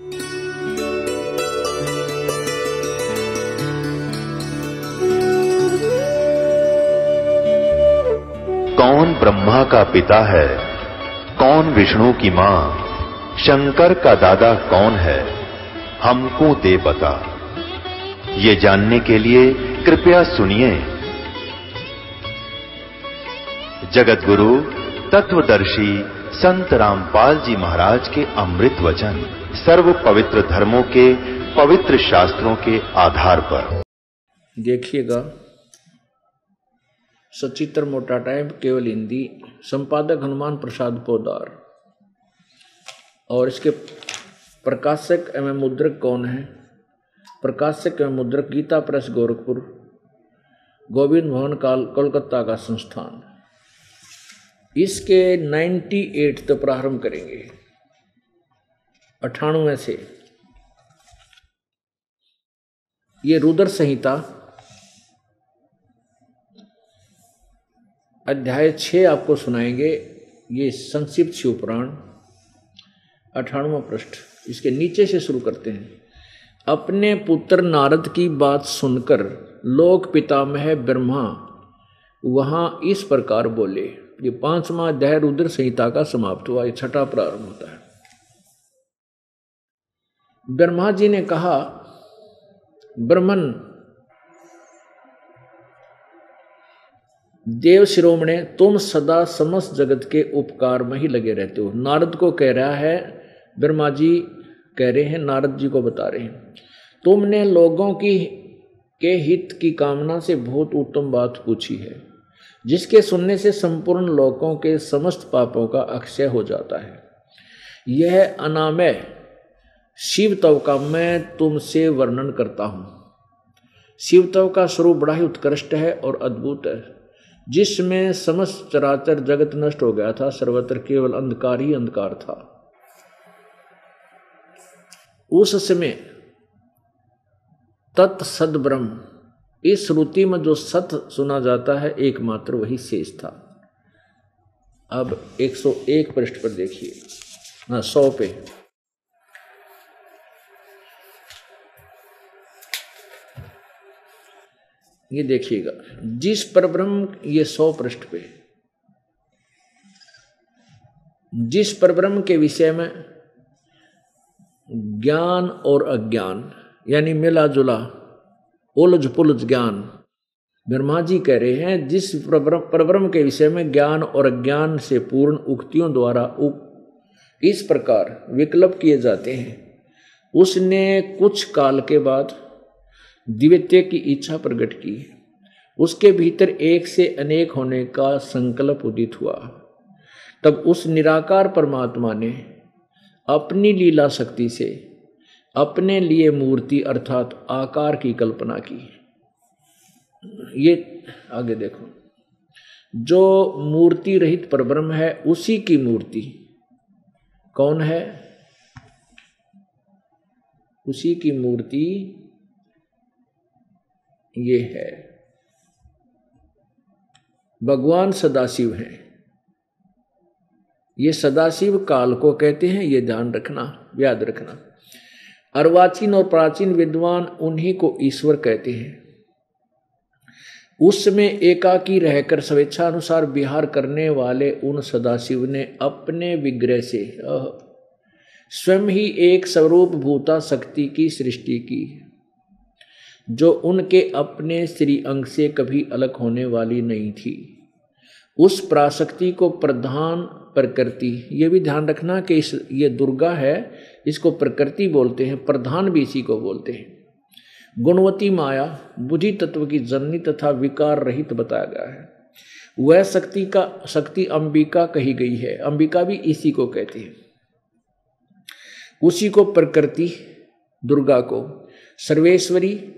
कौन ब्रह्मा का पिता है? कौन विष्णु की माँ? शंकर का दादा कौन है? हमको दे बता। ये जानने के लिए कृपया सुनिए। जगत गुरु तत्वदर्शी संत रामपाल जी महाराज के अमृत वचन। सर्व पवित्र धर्मों के पवित्र शास्त्रों के आधार पर। देखिएगा, सचित्र मोटा टाइम केवल हिंदी, संपादक हनुमान प्रसाद पोदार। और इसके प्रकाशक एवं मुद्रक कौन है? प्रकाशक एवं मुद्रक गीता प्रेस गोरखपुर, गोविंद भवन काल, कोलकाता का संस्थान। इसके 98 तो प्रारंभ करेंगे। अठानवे से। ये रुद्र संहिता अध्याय छः आपको सुनाएँगे। ये संक्षिप्त शिवपुराण अठारहवा पृष्ठ। इसके नीचे से शुरू करते हैं। अपने पुत्र नारद की बात सुनकर लोक पितामह ब्रह्मा वहाँ इस प्रकार बोले। ये पांचवा अध्याय रुद्र संहिता का समाप्त हुआ। ये छठा प्रारंभ होता है। ब्रह्मा जी ने कहा, ब्रह्मन, देव शिरोमणे, तुम सदा समस्त जगत के उपकार में ही लगे रहते हो। नारद को कह रहा है, ब्रह्मा जी कह रहे हैं, नारद जी को बता रहे हैं, तुमने लोगों की, के हित की कामना से बहुत उत्तम बात पूछी है, जिसके सुनने से संपूर्ण लोगों के समस्त पापों का अक्षय हो जाता है। यह अनामय शिवतव का मैं तुमसे वर्णन करता हूँ। शिवतव का स्वरूप बड़ा ही उत्कृष्ट है और अद्भुत है। जिसमें समस्त चराचर जगत नष्ट हो गया था, सर्वत्र केवल अंधकार ही अंधकार था। उस समय तत्सद इस श्रुति में जो सत सुना जाता है, एकमात्र वही शेष था। अब 101 पृष्ठ पर देखिए। ना, सौ पे। ये देखिएगा, जिस परब्रह्म ये सौ पृष्ठ पे, जिस परब्रह्म के विषय में ज्ञान और अज्ञान, यानी मिला जुला, उलझ पुलझ ज्ञान, ब्रह्मा जी कह रहे हैं, जिस परब्रह्म के विषय में ज्ञान और अज्ञान से पूर्ण उक्तियों द्वारा उप इस प्रकार विकल्प किए जाते हैं। उसने कुछ काल के बाद दिव्यत्य की इच्छा प्रकट की। उसके भीतर एक से अनेक होने का संकल्प उदित हुआ। तब उस निराकार परमात्मा ने अपनी लीला शक्ति से अपने लिए मूर्ति अर्थात आकार की कल्पना की। ये आगे देखो। जो मूर्ति रहित परब्रह्म है, उसी की मूर्ति कौन है? उसी की मूर्ति ये है। भगवान सदाशिव हैं। ये सदाशिव काल को कहते हैं, ये ध्यान रखना, याद रखना। अर्वाचीन और प्राचीन विद्वान उन्हीं को ईश्वर कहते हैं। उस समय एकाकी रहकर स्वेच्छा अनुसार विहार करने वाले उन सदाशिव ने अपने विग्रह से स्वयं ही एक स्वरूप भूता शक्ति की सृष्टि की। जो उनके अपने श्री अंग से कभी अलग होने वाली नहीं थी। उस प्राशक्ति को प्रधान प्रकृति, ये भी ध्यान रखना कि इस, ये दुर्गा है, इसको प्रकृति बोलते हैं, प्रधान भी इसी को बोलते हैं। गुणवती माया, बुद्धि तत्व की जननी तथा विकार रहित बताया गया है। वह शक्ति का, शक्ति अंबिका कही गई है, अंबिका भी इसी को कहती है। उसी को प्रकृति, दुर्गा को, सर्वेश्वरी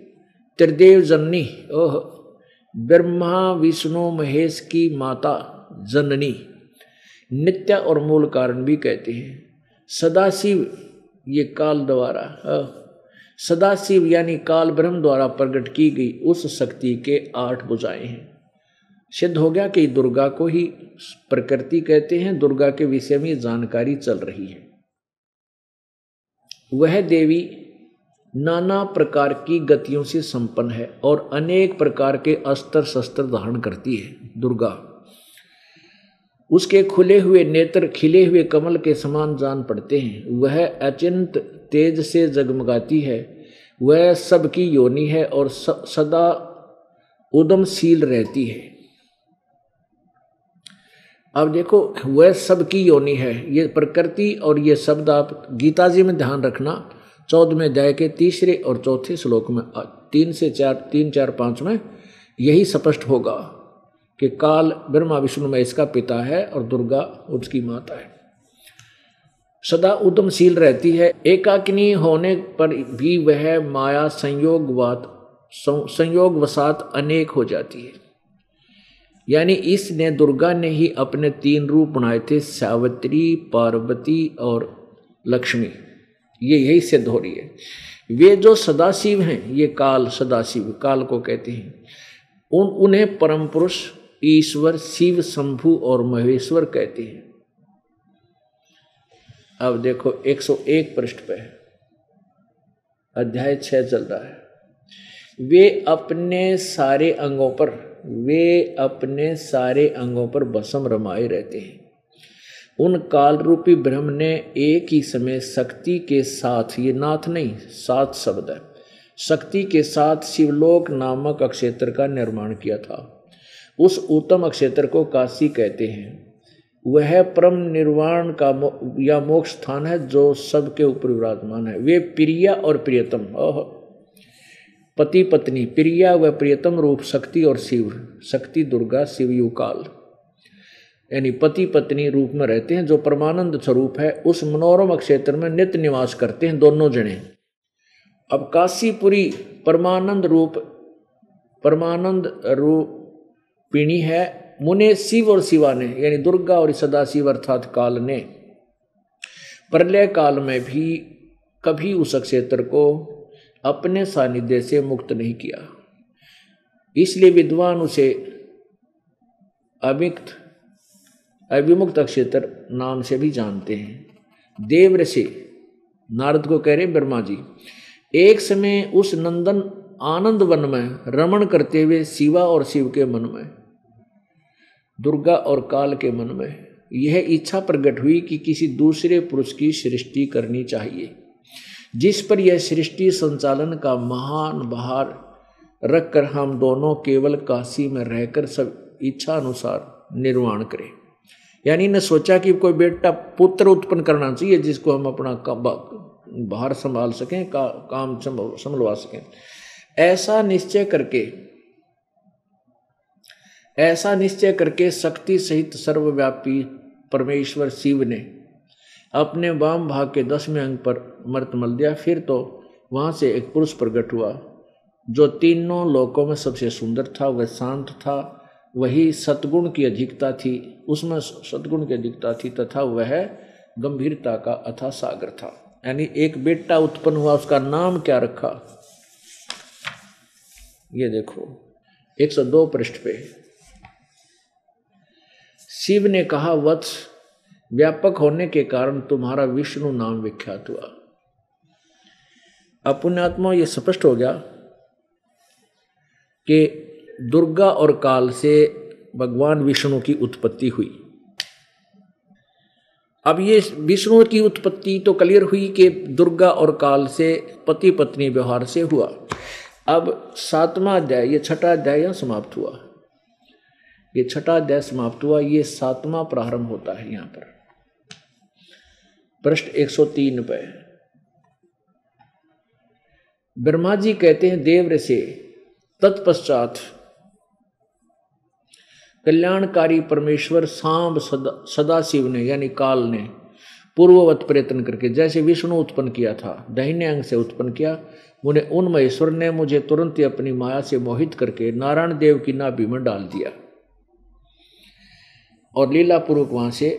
त्रिदेव जननी, ओह, ब्रह्मा, विष्णु, महेश की माता जननी, नित्य और मूल कारण भी कहते हैं। सदाशिव, ये काल द्वारा सदाशिव यानी काल ब्रह्म द्वारा प्रकट की गई उस शक्ति के आठ बुझाएँ हैं। सिद्ध हो गया कि दुर्गा को ही प्रकृति कहते हैं, दुर्गा के विषय में जानकारी चल रही है। वह देवी नाना प्रकार की गतियों से संपन्न है और अनेक प्रकार के अस्त्र शस्त्र धारण करती है, दुर्गा। उसके खुले हुए नेत्र, खिले हुए कमल के समान जान पड़ते हैं। वह अचिंत तेज से जगमगाती है। वह सबकी योनि है और सदा उदमशील रहती है। अब देखो, वह सबकी योनि है। ये प्रकृति और ये शब्द आप गीता जी में ध्यान रखना चौदहवें अध्याय के तीसरे और चौथे श्लोक में तीन से चार, तीन, चार, पाँच में यही स्पष्ट होगा कि काल ब्रह्मा विष्णु में इसका पिता है और दुर्गा उसकी माता है। सदा उद्यमशील रहती है। एकाकिनी होने पर भी वह माया संयोगवात संयोग वसात अनेक हो जाती है। यानी इसने दुर्गा ने ही अपने तीन रूप बनाए थे, सावित्री, पार्वती और लक्ष्मी। ये यही सिद्ध हो रही है। वे जो सदाशिव हैं, ये काल सदाशिव, काल को कहते हैं। उन, उन्हें परम पुरुष ईश्वर, शिव, शंभु और महेश्वर कहते हैं। अब देखो 101 पृष्ठ पे अध्याय छह चल रहा है। वे अपने सारे अंगों पर, वे अपने सारे अंगों पर बसम रमाए रहते हैं। उन काल रूपी ब्रह्म ने एक ही समय शक्ति के साथ ये नाथ नहीं सात शब्द है शक्ति के साथ शिवलोक नामक अक्षेत्र का निर्माण किया था। उस उत्तम अक्षेत्र को काशी कहते हैं। वह परम निर्वाण का मो, या मोक्ष स्थान है जो सबके ऊपर विराजमान है। वे प्रिया और प्रियतम ओह। पति पत्नी प्रिया व प्रियतम रूप शक्ति और शिव शक्ति दुर्गा शिव युकाल यानी पति पत्नी रूप में रहते हैं, जो परमानंद स्वरूप है, उस मनोरम क्षेत्र में नित्य निवास करते हैं दोनों जने। अब काशीपुरी परमानंद रूप परमानंद रूप पीणी है मुने शिव और शिवा ने, यानी दुर्गा और सदाशिव अर्थात काल ने। प्रलय काल में भी कभी उस क्षेत्र को अपने सानिध्य से मुक्त नहीं किया। इसलिए विद्वान उसे अभिक्त अभिमुक्त क्षेत्र नाम से भी जानते हैं। देव ऋषि, नारद को कह रहे ब्रह्मा जी, एक समय उस नंदन आनंद वन में रमण करते हुए शिवा और शिव के मन में, दुर्गा और काल के मन में यह इच्छा प्रकट हुई कि किसी दूसरे पुरुष की सृष्टि करनी चाहिए। जिस पर यह सृष्टि संचालन का महान बहार रखकर हम दोनों केवल काशी में रहकर सब इच्छा अनुसार निर्माण करें। यानी ने सोचा कि कोई बेटा पुत्र उत्पन्न करना चाहिए जिसको हम अपना बाहर संभाल सकें, का, काम संभलवा सकें। ऐसा निश्चय करके, ऐसा निश्चय करके शक्ति सहित सर्वव्यापी परमेश्वर शिव ने अपने वाम भाग के दसवें अंग पर मर्त मल दिया। फिर तो वहाँ से एक पुरुष प्रकट हुआ, जो तीनों लोकों में सबसे सुंदर था, वह शांत था वही सतगुण की अधिकता थी, उसमें सदगुण की अधिकता थी तथा वह गंभीरता का अथा सागर था। यानी एक बेटा उत्पन्न हुआ, उसका नाम क्या रखा? ये देखो 102 पृष्ठ पे। शिव ने कहा, वत्स, व्यापक होने के कारण तुम्हारा विष्णु नाम विख्यात हुआ। अपुण्यात्मा ये स्पष्ट हो गया कि दुर्गा और काल से भगवान विष्णु की उत्पत्ति हुई। अब ये विष्णु की उत्पत्ति तो क्लियर हुई कि दुर्गा और काल से पति पत्नी व्यवहार से हुआ। अब सातवां अध्याय, ये छठा अध्याय यहाँ समाप्त हुआ। ये छठा अध्याय समाप्त हुआ, ये सातवां प्रारंभ होता है यहाँ पर। पृष्ठ 103 पे। ब्रह्मा जी कहते हैं, देव से तत्पश्चात कल्याणकारी परमेश्वर सांब सदा, सदाशिव ने, यानी काल ने पूर्ववत प्रयत्न करके, जैसे विष्णु उत्पन्न किया था दाहिने अंग से उत्पन्न किया, उन्हें उन महेश्वर ने मुझे तुरंत ही अपनी माया से मोहित करके नारायण देव की नाभि में डाल दिया और लीलापूर्वक वहाँ से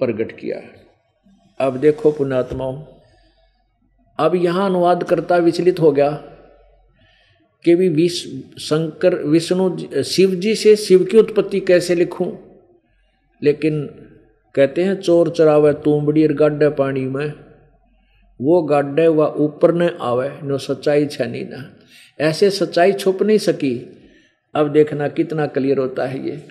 प्रकट किया। अब देखो पुणात्माओं अब यहाँ अनुवाद करता विचलित हो गया। कि भी विश, शंकर, विष्णु शिव जी से शिव की उत्पत्ति कैसे लिखूं? लेकिन कहते हैं, चोर चरावे तूमड़ी और गाड्डे पानी में। वो गाड्डे व ऊपर न आवे, नो सच्चाई छनी ना। ऐसे सच्चाई छुप नहीं सकी। अब देखना कितना क्लियर होता है ये।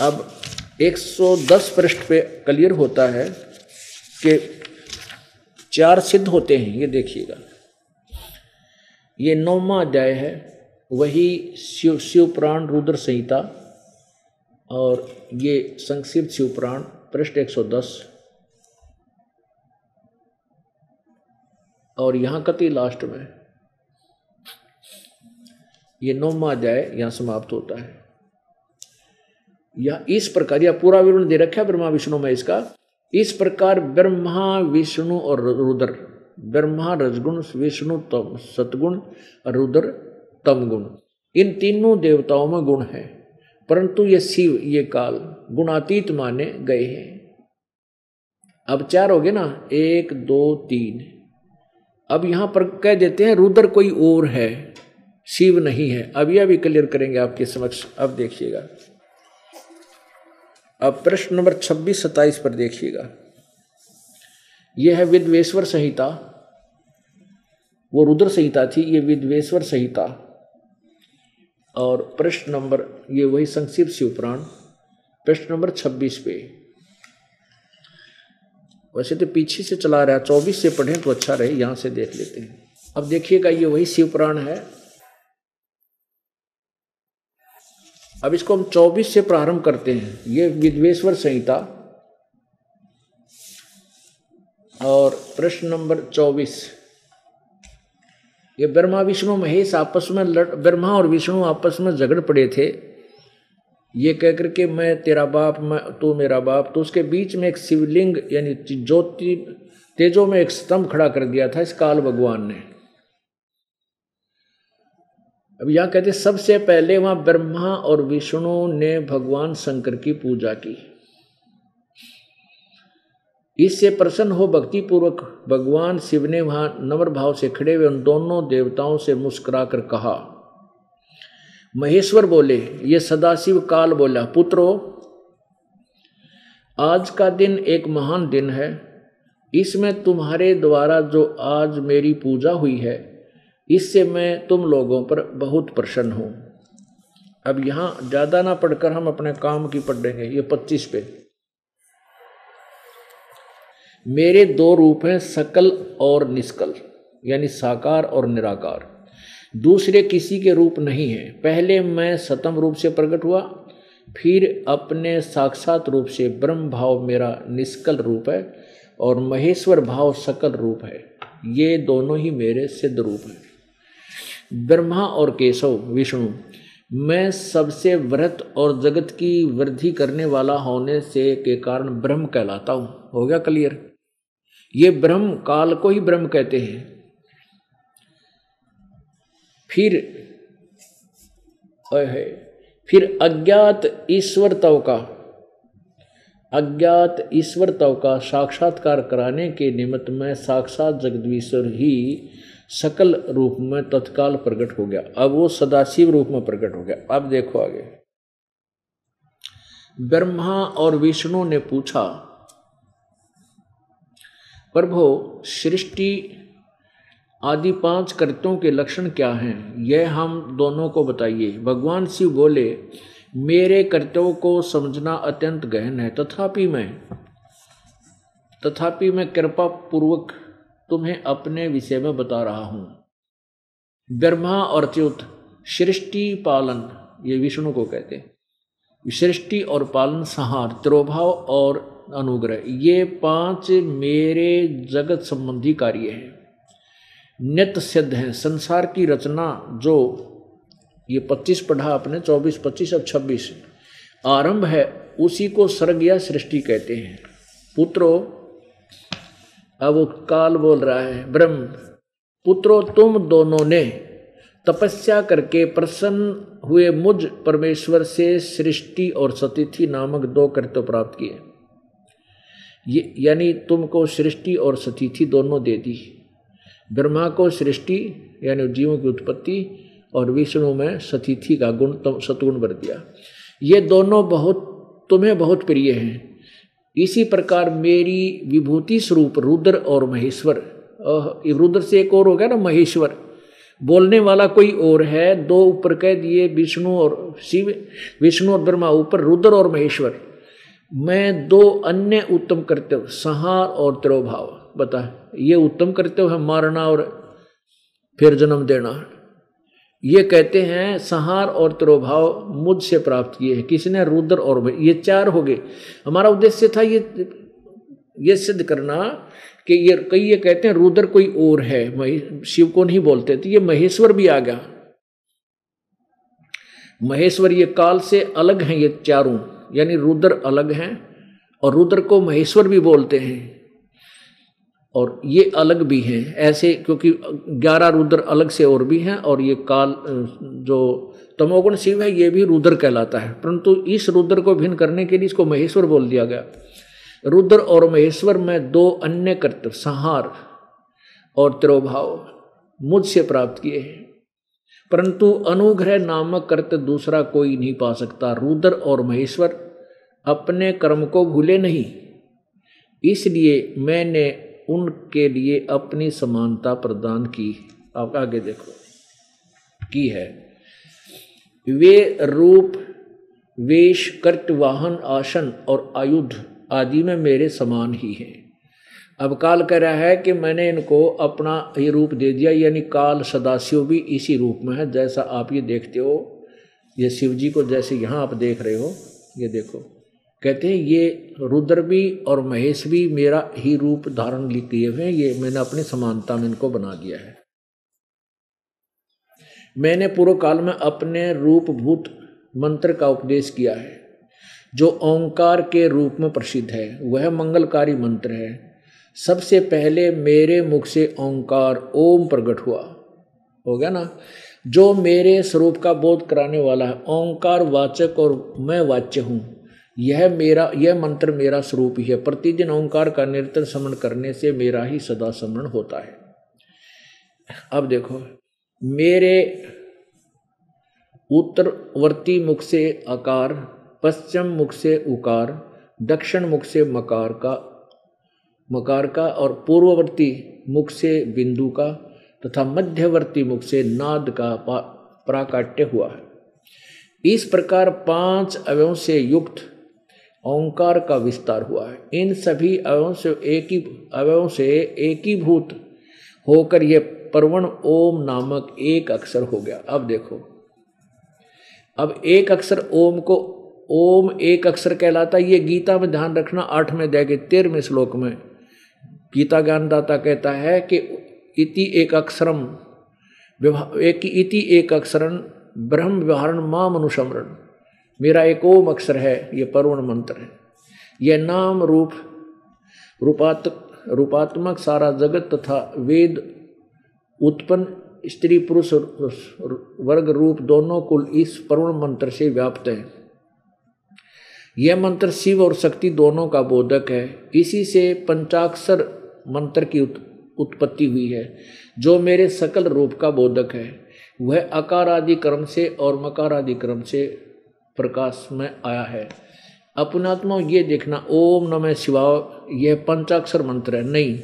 अब 110 पृष्ठ पे क्लियर होता है कि चार सिद्ध होते हैं, ये देखिएगा। ये नौवा अध्याय है, वही शिव, शिवपुराण रुद्र संहिता और ये संक्षिप्त शिवपुराण, पृष्ठ 110 और यहाँ कति लास्ट में ये नौवा अध्याय यहाँ समाप्त होता है। या इस प्रकार, यह पूरा विवरण दे रखा है ब्रह्मा, विष्णु में इसका इस प्रकार ब्रह्मा, विष्णु और रुद्र ब्रह्मा, रजगुण, विष्णु, तम, सतगुण, रुद्र, तमगुण। इन तीनों देवताओं में गुण है, परंतु ये शिव, ये काल गुणातीत माने गए हैं। अब चार हो गए ना, एक, दो, तीन। अब यहाँ पर कह देते हैं, रुद्र कोई और है, शिव नहीं है। अब यह भी क्लियर करेंगे आपके समक्ष, अब देखिएगा। अब प्रश्न नंबर छब्बीस, सत्ताईस पर देखिएगा। यह है विद्वेश्वर संहिता। वो रुद्र संहिता थी, ये विद्वेश्वर संहिता। और प्रश्न नंबर, ये वही संक्षिप्त शिवपुराण प्रश्न नंबर छब्बीस पे। वैसे तो पीछे से चला रहा है, चौबीस से पढ़ें तो अच्छा रहे, यहाँ से देख लेते हैं। अब देखिएगा, ये वही शिवपुराण है। अब इसको हम 24 से प्रारंभ करते हैं, ये विद्वेश्वर संहिता। और प्रश्न नंबर 24 ये ब्रह्मा विष्णु महेश आपस में लड़, ब्रह्मा और विष्णु आपस में झगड़ पड़े थे। ये कह करके मैं, तेरा बाप, मैं, तू मेरा बाप तो उसके बीच में एक शिवलिंग, यानी ज्योति, तेजो में एक स्तंभ खड़ा कर दिया था इस काल भगवान ने। अब यहाँ कहते सबसे पहले वहाँ ब्रह्मा और विष्णु ने भगवान शंकर की पूजा की। इससे प्रसन्न हो भक्ति पूर्वक भगवान शिव ने वहाँ नम्र भाव से खड़े हुए उन दोनों देवताओं से मुस्कुरा कर कहा। महेश्वर बोले, ये सदाशिव काल बोला, पुत्रो, आज का दिन एक महान दिन है। इसमें तुम्हारे द्वारा जो आज मेरी पूजा हुई है, इससे मैं तुम लोगों पर बहुत प्रसन्न हूँ। अब यहाँ ज़्यादा ना पढ़कर हम अपने काम की पढ़ेंगे ये पच्चीस पे। मेरे दो रूप हैं सकल और निष्कल, यानी साकार और निराकार। दूसरे किसी के रूप नहीं है। पहले मैं सतम रूप से प्रकट हुआ, फिर अपने साक्षात रूप से ब्रह्म भाव मेरा निष्कल रूप है और महेश्वर भाव सकल रूप है। ये दोनों ही मेरे सिद्ध रूप हैं। ब्रह्मा और केशव, विष्णु, मैं सबसे व्रत और जगत की वृद्धि करने वाला होने से के कारण ब्रह्म कहलाता हूँ। हो गया क्लियर ये ब्रह्म काल को ही ब्रह्म कहते हैं। फिर है फिर अज्ञात ईश्वर तव का, अज्ञात ईश्वर तव का साक्षात्कार कराने के निमित्त में साक्षात जगदीश्वर ही सकल रूप में तत्काल प्रकट हो गया। अब वो सदाशिव रूप में प्रकट हो गया। अब देखो आगे। ब्रह्मा और विष्णु ने पूछा प्रभो, सृष्टि आदि पाँच कृत्यों के लक्षण क्या हैं? यह हम दोनों को बताइए। भगवान शिव बोले, मेरे कर्तव्यों को समझना अत्यंत गहन है। तथापि मैं तथापि मैं कृपा पूर्वक तुम्हें अपने विषय में बता रहा हूँ। ब्रह्मा और च्युत सृष्टि, पालन, ये विष्णु को कहते हैं। सृष्टि और पालन संहार त्रोभाव और अनुग्रह। ये पाँच मेरे जगत संबंधी कार्य हैं। नित्य सिद्ध हैं। संसार की रचना जो ये पच्चीस पढ़ा आपने, चौबीस, पच्चीस और छब्बीस। आरंभ है, उसी को सर्ग या सृष्टि कहते हैं। पुत्रो, अब वो काल बोल रहा है, ब्रह्म, पुत्रो, तुम दोनों ने तपस्या करके प्रसन्न हुए मुझ परमेश्वर से सृष्टि और सतिथि नामक दो कृत्य प्राप्त किए। ये यानी तुमको सृष्टि और सतिथि दोनों दे दी। ब्रह्मा को सृष्टि यानी जीवों की उत्पत्ति और विष्णु में सतिथि का गुण सतगुण भर दिया। ये दोनों बहुत, तुम्हें बहुत प्रिय हैं। इसी प्रकार मेरी विभूति स्वरूप रुद्र और महेश्वर रुद्र से एक और हो गया ना, महेश्वर। बोलने वाला कोई और है, दो ऊपर कह दिए, विष्णु और शिव, विष्णु और ब्रह्मा ऊपर, रुद्र और महेश्वर। मैं दो अन्य उत्तम कर्तव्य, संहार और त्रोभाव। बता, ये उत्तम कर्तव्य है मारना और फिर जन्म देना। ये कहते हैं, संहार और त्रोभाव मुझसे प्राप्त किए हैं। किसने? रुद्र और ये चार हो गए। हमारा उद्देश्य था ये ये सिद्ध करना कि ये, कई ये कहते हैं, रुद्र कोई और है। शिव को नहीं बोलते तो ये महेश्वर भी आ गया। महेश्वर ये काल से अलग हैं ये चारों। यानी रुद्र अलग हैं और रुद्र को महेश्वर भी बोलते हैं। और ये अलग भी हैं, ऐसे क्योंकि ग्यारह रुद्र अलग से और भी हैं और ये काल, जो तमोगुण शिव है, ये भी रुद्र कहलाता है। परंतु इस रुद्र को भिन्न करने के लिए इसको महेश्वर बोल दिया गया। रुद्र और महेश्वर में दो अन्य कर्तव्य, संहार और त्रोभाव मुझसे प्राप्त किए हैं। परंतु अनुग्रह नामक कर्त दूसरा कोई नहीं पा सकता। रुद्र और महेश्वर अपने कर्म को भूले नहीं। इसलिए मैंने उनके लिए अपनी समानता प्रदान की। आप आगे देखो। की है। वे रूप, वेश, कर्त, वाहन, आसन और आयुध आदि में मेरे समान ही हैं। अब काल कह रहा है कि मैंने इनको अपना ये रूप दे दिया, यानी काल सदाशिव भी इसी रूप में है, जैसा आप ये देखते हो। ये शिव जी को जैसे यहाँ आप देख रहे हो। ये देखो। कहते हैं, ये रुद्र भी और महेश भी मेरा ही रूप धारण किए हुए हैं, ये मैंने अपनी समानता में इनको बना दिया है। मैंने पूर्व काल में अपने रूपभूत मंत्र का उपदेश किया है। जो ओंकार के रूप में प्रसिद्ध है, वह मंगलकारी मंत्र है। सबसे पहले मेरे मुख से ओंकार ओम प्रकट हुआ। हो गया ना? जो मेरे स्वरूप का बोध कराने वाला है, ओंकार वाचक और मैं वाच्य हूँ। यह मेरा, यह मंत्र मेरा स्वरूप ही है। प्रतिदिन ओंकार का निरंतर समन करने से मेरा ही सदा समरण होता है। अब देखो, मेरे उत्तरवर्ती मुख से आकार, पश्चिम मुख से उकार, दक्षिण मुख से मकार का मकार का और पूर्ववर्ती मुख से बिंदु का तथा मध्यवर्ती मुख से नाद का प्राकाट्य हुआ है। इस प्रकार पाँच अवयों से युक्त ओंकार का विस्तार हुआ है। इन सभी अवयों से एक ही अवयों से एकीभूत होकर यह परवण ओम नामक एक अक्षर हो गया। अब देखो। अब एक अक्षर ओम को, ओम एक अक्षर कहलाता ये गीता में ध्यान रखना आठ में के तेरहवें श्लोक में। गीता ज्ञानदाता कहता है कि इति एक अक्षरम एक, इति एक अक्षरन, ब्रह्म व्यवहारण माँ मनुषमरण मेरा एक ओम अक्षर है, ये परुण मंत्र है। यह नाम रूप, रूपात, रूपात्मक सारा जगत तथा वेद, उत्पन्न, स्त्री, पुरुष, वर्ग, रूप दोनों कुल इस परुण मंत्र से व्याप्त है। यह मंत्र शिव और शक्ति दोनों का बोधक है। इसी से पंचाक्षर मंत्र की उत्पत्ति हुई है, जो मेरे सकल रूप का बोधक है। वह अकार आदि क्रम से और मकार आदि क्रम से प्रकाश में आया है। अपनात्मा ये देखना, ओम नमः शिवाय, यह पंचाक्षर मंत्र है। नहीं।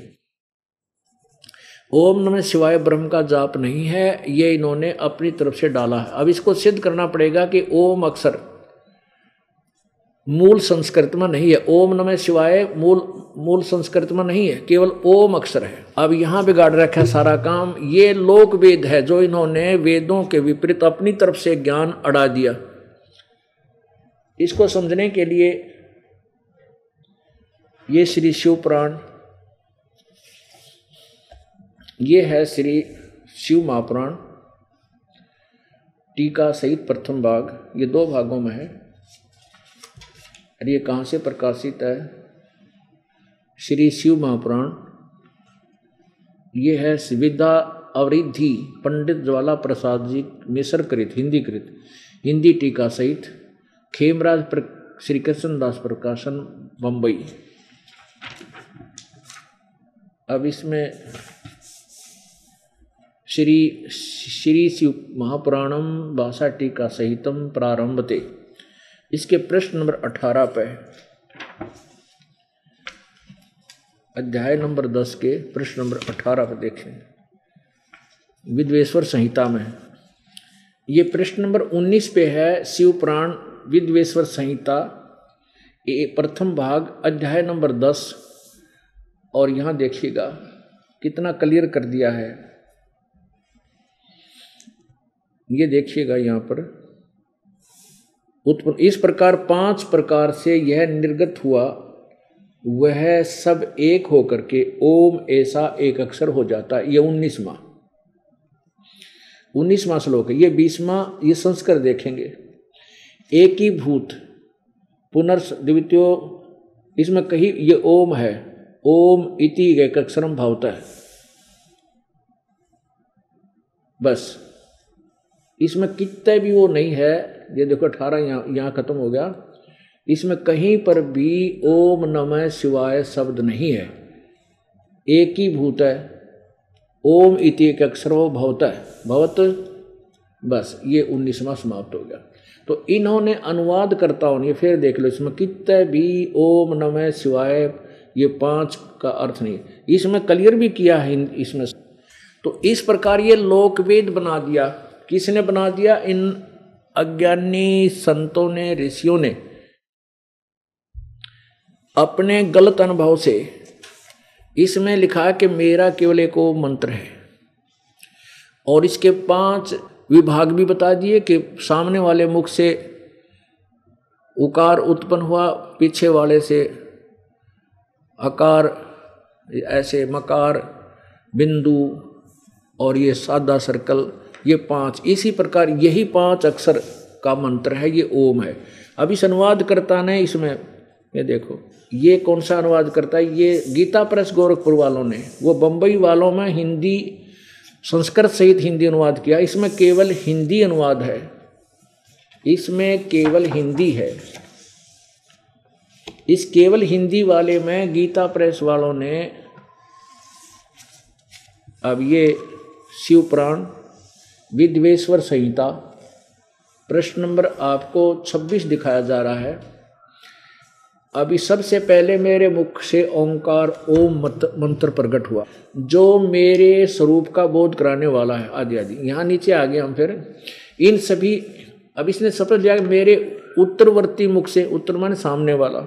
ओम नमः शिवाय ब्रह्म का जाप नहीं है, ये इन्होंने अपनी तरफ़ से डाला है। अब इसको सिद्ध करना पड़ेगा कि ओम अक्षर मूल संस्कृत में नहीं है। ओम नमः शिवाय मूल मूल संस्कृत में नहीं है, केवल ओम अक्षर है। अब यहाँ बिगाड़ रखा है सारा काम। ये लोक वेद है जो इन्होंने वेदों के विपरीत अपनी तरफ़ से ज्ञान अड़ा दिया। इसको समझने के लिए ये श्री शिव पुराण, ये है श्री शिव महापुराण, टीका सहित प्रथम भाग, ये दो भागों में है। और ये कहाँ से प्रकाशित है? श्री शिव महापुराण, ये है विद्या अवरिधि पंडित ज्वाला प्रसाद जी मिश्र कृत हिंदी कृत हिंदी टीका सहित खेमराज प्र, श्री कृष्णदास प्रकाशन बम्बई अब इसमें श्री श्री शिव महापुराणम भाषा टीका सहितम प्रारंभते। इसके प्रश्न नंबर अठारह पे अध्याय नंबर दस के प्रश्न नंबर अठारह पर देखें। विद्वेश्वर संहिता में ये प्रश्न नंबर उन्नीस पे है शिव पुराण विद्वेश्वर संहिता, ये प्रथम भाग, अध्याय नंबर दस। और यहाँ देखिएगा, कितना क्लियर कर दिया है। ये देखिएगा यहाँ पर। उत्पन्न, इस प्रकार पाँच प्रकार से यह निर्गत हुआ, वह सब एक होकर के ओम ऐसा एक अक्षर हो जाता। है ये उन्नीसवा। उन्नीसवा श्लोक है। ये बीसवा, ये संस्कार देखेंगे। एक ही भूत, पुनर्स द्वितीय, इसमें कहीं ये ओम है, ओम इति एक भावता है। बस, इसमें कितने भी वो नहीं है, ये देखो अठारह यहाँ यहाँ खत्म हो गया, इसमें कहीं पर भी ओम नमः शिवाय शब्द नहीं है। एक ही भूत है, ओम इति एक अक्षर भवत है। भवत, बस, ये उन्नीसवा समाप्त हो गया। तो इन्होंने अनुवाद करता ने फिर देख लो इसमें कित भी ओम नमः शिवाय, ये पाँच का अर्थ नहीं इसमें क्लियर भी किया है इसमें तो इस प्रकार ये लोकवेद बना दिया। किसने बना दिया? इन अज्ञानी संतों ने, ऋषियों ने। अपने गलत अनुभव से इसमें लिखा कि मेरा केवल एक मंत्र है। और इसके पाँच विभाग भी बता दिए कि सामने वाले मुख से उकार उत्पन्न हुआ, पीछे वाले से अकार ऐसे मकार, बिंदु और ये सादा सर्कल, ये पाँच। इसी प्रकार यही पाँच अक्षर का मंत्र है, ये ओम है। अभी इस अनुवाद करता ने इसमें ये देखो, ये कौन सा अनुवाद करता है? ये गीता प्रेस गोरखपुर वालों ने, वो बम्बई वालों में हिंदी संस्कृत सहित हिंदी अनुवाद किया। इसमें केवल हिंदी अनुवाद है। इसमें केवल हिंदी है। इस केवल हिंदी वाले में गीता प्रेस वालों ने अब ये शिव पुराण, विद्वेश्वर संहिता, प्रश्न नंबर आपको 26 दिखाया जा रहा है। अभी सबसे पहले मेरे मुख से ओंकार, ओम मंत्र प्रकट हुआ। जो मेरे स्वरूप का बोध कराने वाला है, आदि आदि। यहाँ नीचे आ गए हम फिर, इन सभी, अब इसने शपथ लिया मेरे उत्तरवर्ती मुख से, उत्तर मान सामने वाला,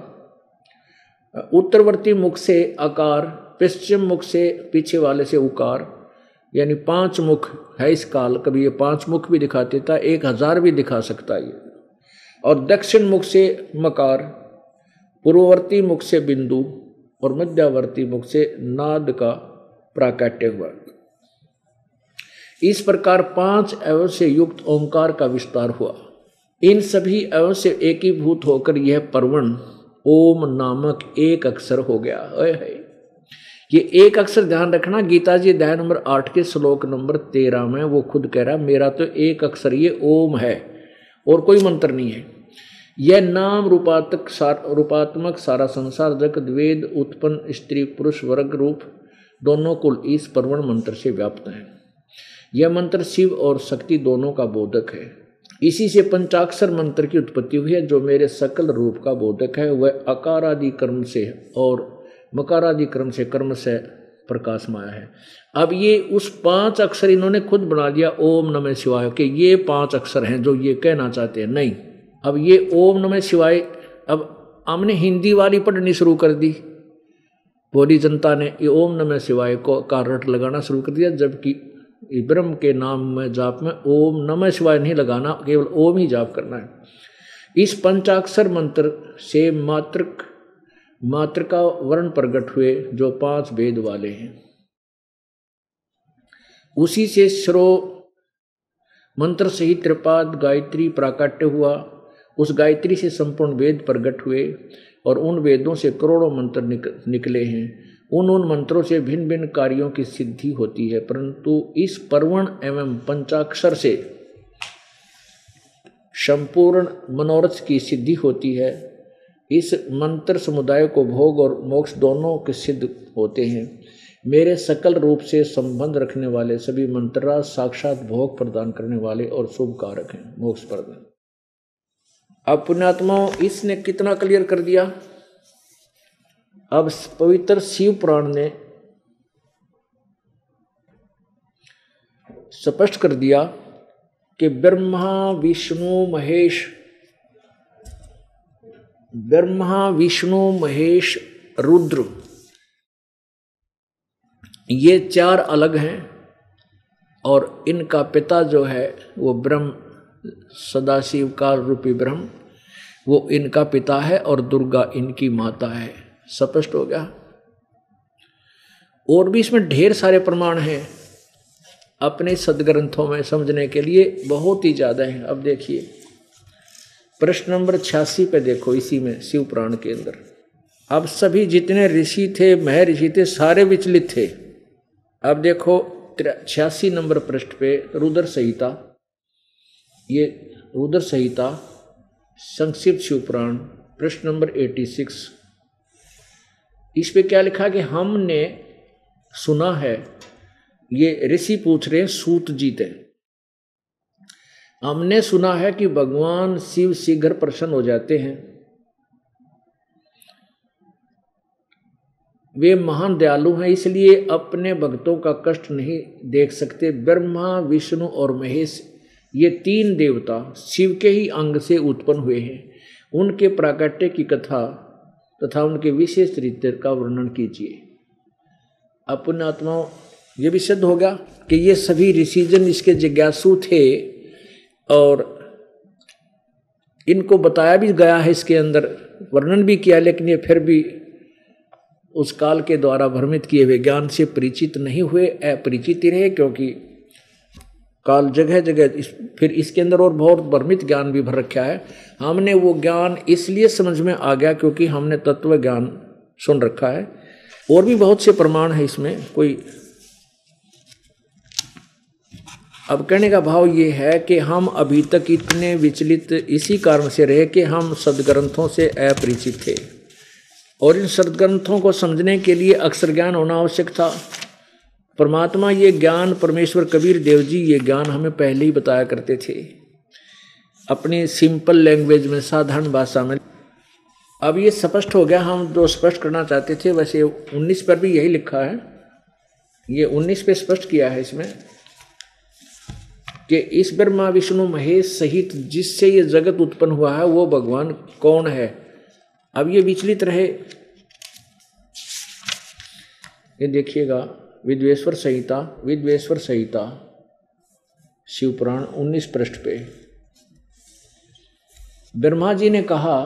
उत्तरवर्ती मुख से आकार, पश्चिम मुख से पीछे वाले से उकार, यानी पाँच मुख है इस काल। कभी ये पाँच मुख भी दिखाते था एक हज़ार भी दिखा सकता है और दक्षिण मुख से मकार पूर्ववर्ती मुख से बिंदु और मध्यवर्ती मुख से नाद का प्राकट्य हुआ। इस प्रकार पाँच अव से युक्त ओंकार का विस्तार हुआ। इन सभी अव से एकीभूत होकर यह परवण ओम नामक एक अक्षर हो गया। है ये एक अक्षर ध्यान रखना, गीता जी अध्याय नंबर आठ के श्लोक नंबर तेरह में वो खुद कह रहा मेरा तो एक अक्षर ये ओम है और कोई मंत्र नहीं है। यह नाम रूपात्मक सार, रूपात्मक सारा संसार, जगत, वेद, उत्पन्न, स्त्री, पुरुष, वर्ग, रूप, दोनों कुल इस परवण मंत्र से व्याप्त है। यह मंत्र शिव और शक्ति दोनों का बोधक है। इसी से पंचाक्षर मंत्र की उत्पत्ति हुई है, जो मेरे सकल रूप का बोधक है। वह अकारादि कर्म से और मकारादि क्रम से, कर्म से प्रकाश माया है। अब ये उस पाँच अक्षर इन्होंने खुद बना दिया, ओम नमः शिवाय के। ये पाँच अक्षर हैं जो ये कहना चाहते हैं, नहीं। अब ये ओम नमः शिवाय, अब हमने हिंदी वाली पढ़नी शुरू कर दी। बोरी जनता ने ये ओम नमः शिवाय को का रट लगाना शुरू कर दिया, जबकि ब्रह्म के नाम में जाप में ओम नमः शिवाय नहीं लगाना, केवल ओम ही जाप करना है। इस पंचाक्षर मंत्र से मातृक मात्र का वर्ण प्रकट हुए जो पाँच वेद वाले हैं। उसी से श्रो मंत्र सहित त्रिपाद गायत्री प्राकट्य हुआ। उस गायत्री से संपूर्ण वेद प्रकट हुए और उन वेदों से करोड़ों मंत्र निक, निकले हैं। उन उन मंत्रों से भिन्न भिन्न कार्यों की सिद्धि होती है परंतु इस परवण एवं पंचाक्षर से संपूर्ण मनोरथ की सिद्धि होती है। इस मंत्र समुदाय को भोग और मोक्ष दोनों के सिद्ध होते हैं। मेरे सकल रूप से संबंध रखने वाले सभी मंत्रा साक्षात भोग प्रदान करने वाले और शुभ कारक हैं। मोक्ष प्रदान। अब पुण्यात्मा इसने कितना क्लियर कर दिया? अब पवित्र शिव पुराण ने स्पष्ट कर दिया कि ब्रह्मा, विष्णु, महेश, ब्रह्मा, विष्णु, महेश, रुद्र, ये चार अलग हैं और इनका पिता जो है वो ब्रह्म सदाशिव काल रूपी ब्रह्म, वो इनका पिता है और दुर्गा इनकी माता है। स्पष्ट हो गया। और भी इसमें ढेर सारे प्रमाण हैं अपने सदग्रंथों में समझने के लिए, बहुत ही ज़्यादा हैं। अब देखिए, प्रश्न नंबर छियासी पे देखो, इसी में शिव पुराण के अंदर। अब सभी जितने ऋषि थे मह ऋषि थे, सारे विचलित थे। अब देखो छियासी नंबर पृष्ठ पे रुद्र संहिता। ये रुद्र संहिता, संक्षिप्त शिवपुराण प्रश्न नंबर एटी सिक्स इस पे क्या लिखा कि हमने सुना है, ये ऋषि पूछ रहे हैं, सूत जीते। हमने सुना है कि भगवान शिव शीघ्र प्रसन्न हो जाते हैं। वे महान दयालु हैं, इसलिए अपने भक्तों का कष्ट नहीं देख सकते। ब्रह्मा, विष्णु और महेश ये तीन देवता शिव के ही अंग से उत्पन्न हुए हैं। उनके प्राकट्य की कथा तथा उनके विशेष चरित्र का वर्णन कीजिए। अपने आत्माओं, ये भी सिद्ध होगा कि ये सभी ऋषिजन इसके जिज्ञासु थे और इनको बताया भी गया है, इसके अंदर वर्णन भी किया, लेकिन ये फिर भी उस काल के द्वारा भ्रमित किए हुए ज्ञान से परिचित नहीं हुए, अपरिचित ही रहे, क्योंकि काल जगह जगह इस, फिर इसके अंदर और बहुत भ्रमित ज्ञान भी भर रखा है। हमने वो ज्ञान इसलिए समझ में आ गया क्योंकि हमने तत्व ज्ञान सुन रखा है। और भी बहुत से प्रमाण है इसमें। कोई अब कहने का भाव ये है कि हम अभी तक इतने विचलित इसी कारण से रहे कि हम सदग्रंथों से अपरिचित थे। और इन सदग्रंथों को समझने के लिए अक्षर ज्ञान होना आवश्यक था। परमात्मा ये ज्ञान, परमेश्वर कबीर देव जी ये ज्ञान हमें पहले ही बताया करते थे। अपनी सिंपल लैंग्वेज में साधारण भाषा में। अब ये स्पष्ट हो गया, हम जो स्पष्ट करना चाहते थे, वैसे उन्नीस पर भी यही लिखा है। ये उन्नीस पे स्पष्ट किया है इसमें कि इस ब्रह्मा विष्णु महेश सहित जिससे ये जगत उत्पन्न हुआ है, वो भगवान कौन है? अब ये विचलित रहे। ये देखिएगा। विद्वेश्वर संहिता विद्वेश्वर संहिता, शिवपुराण 19 पृष्ठ पे। ब्रह्मा जी ने कहा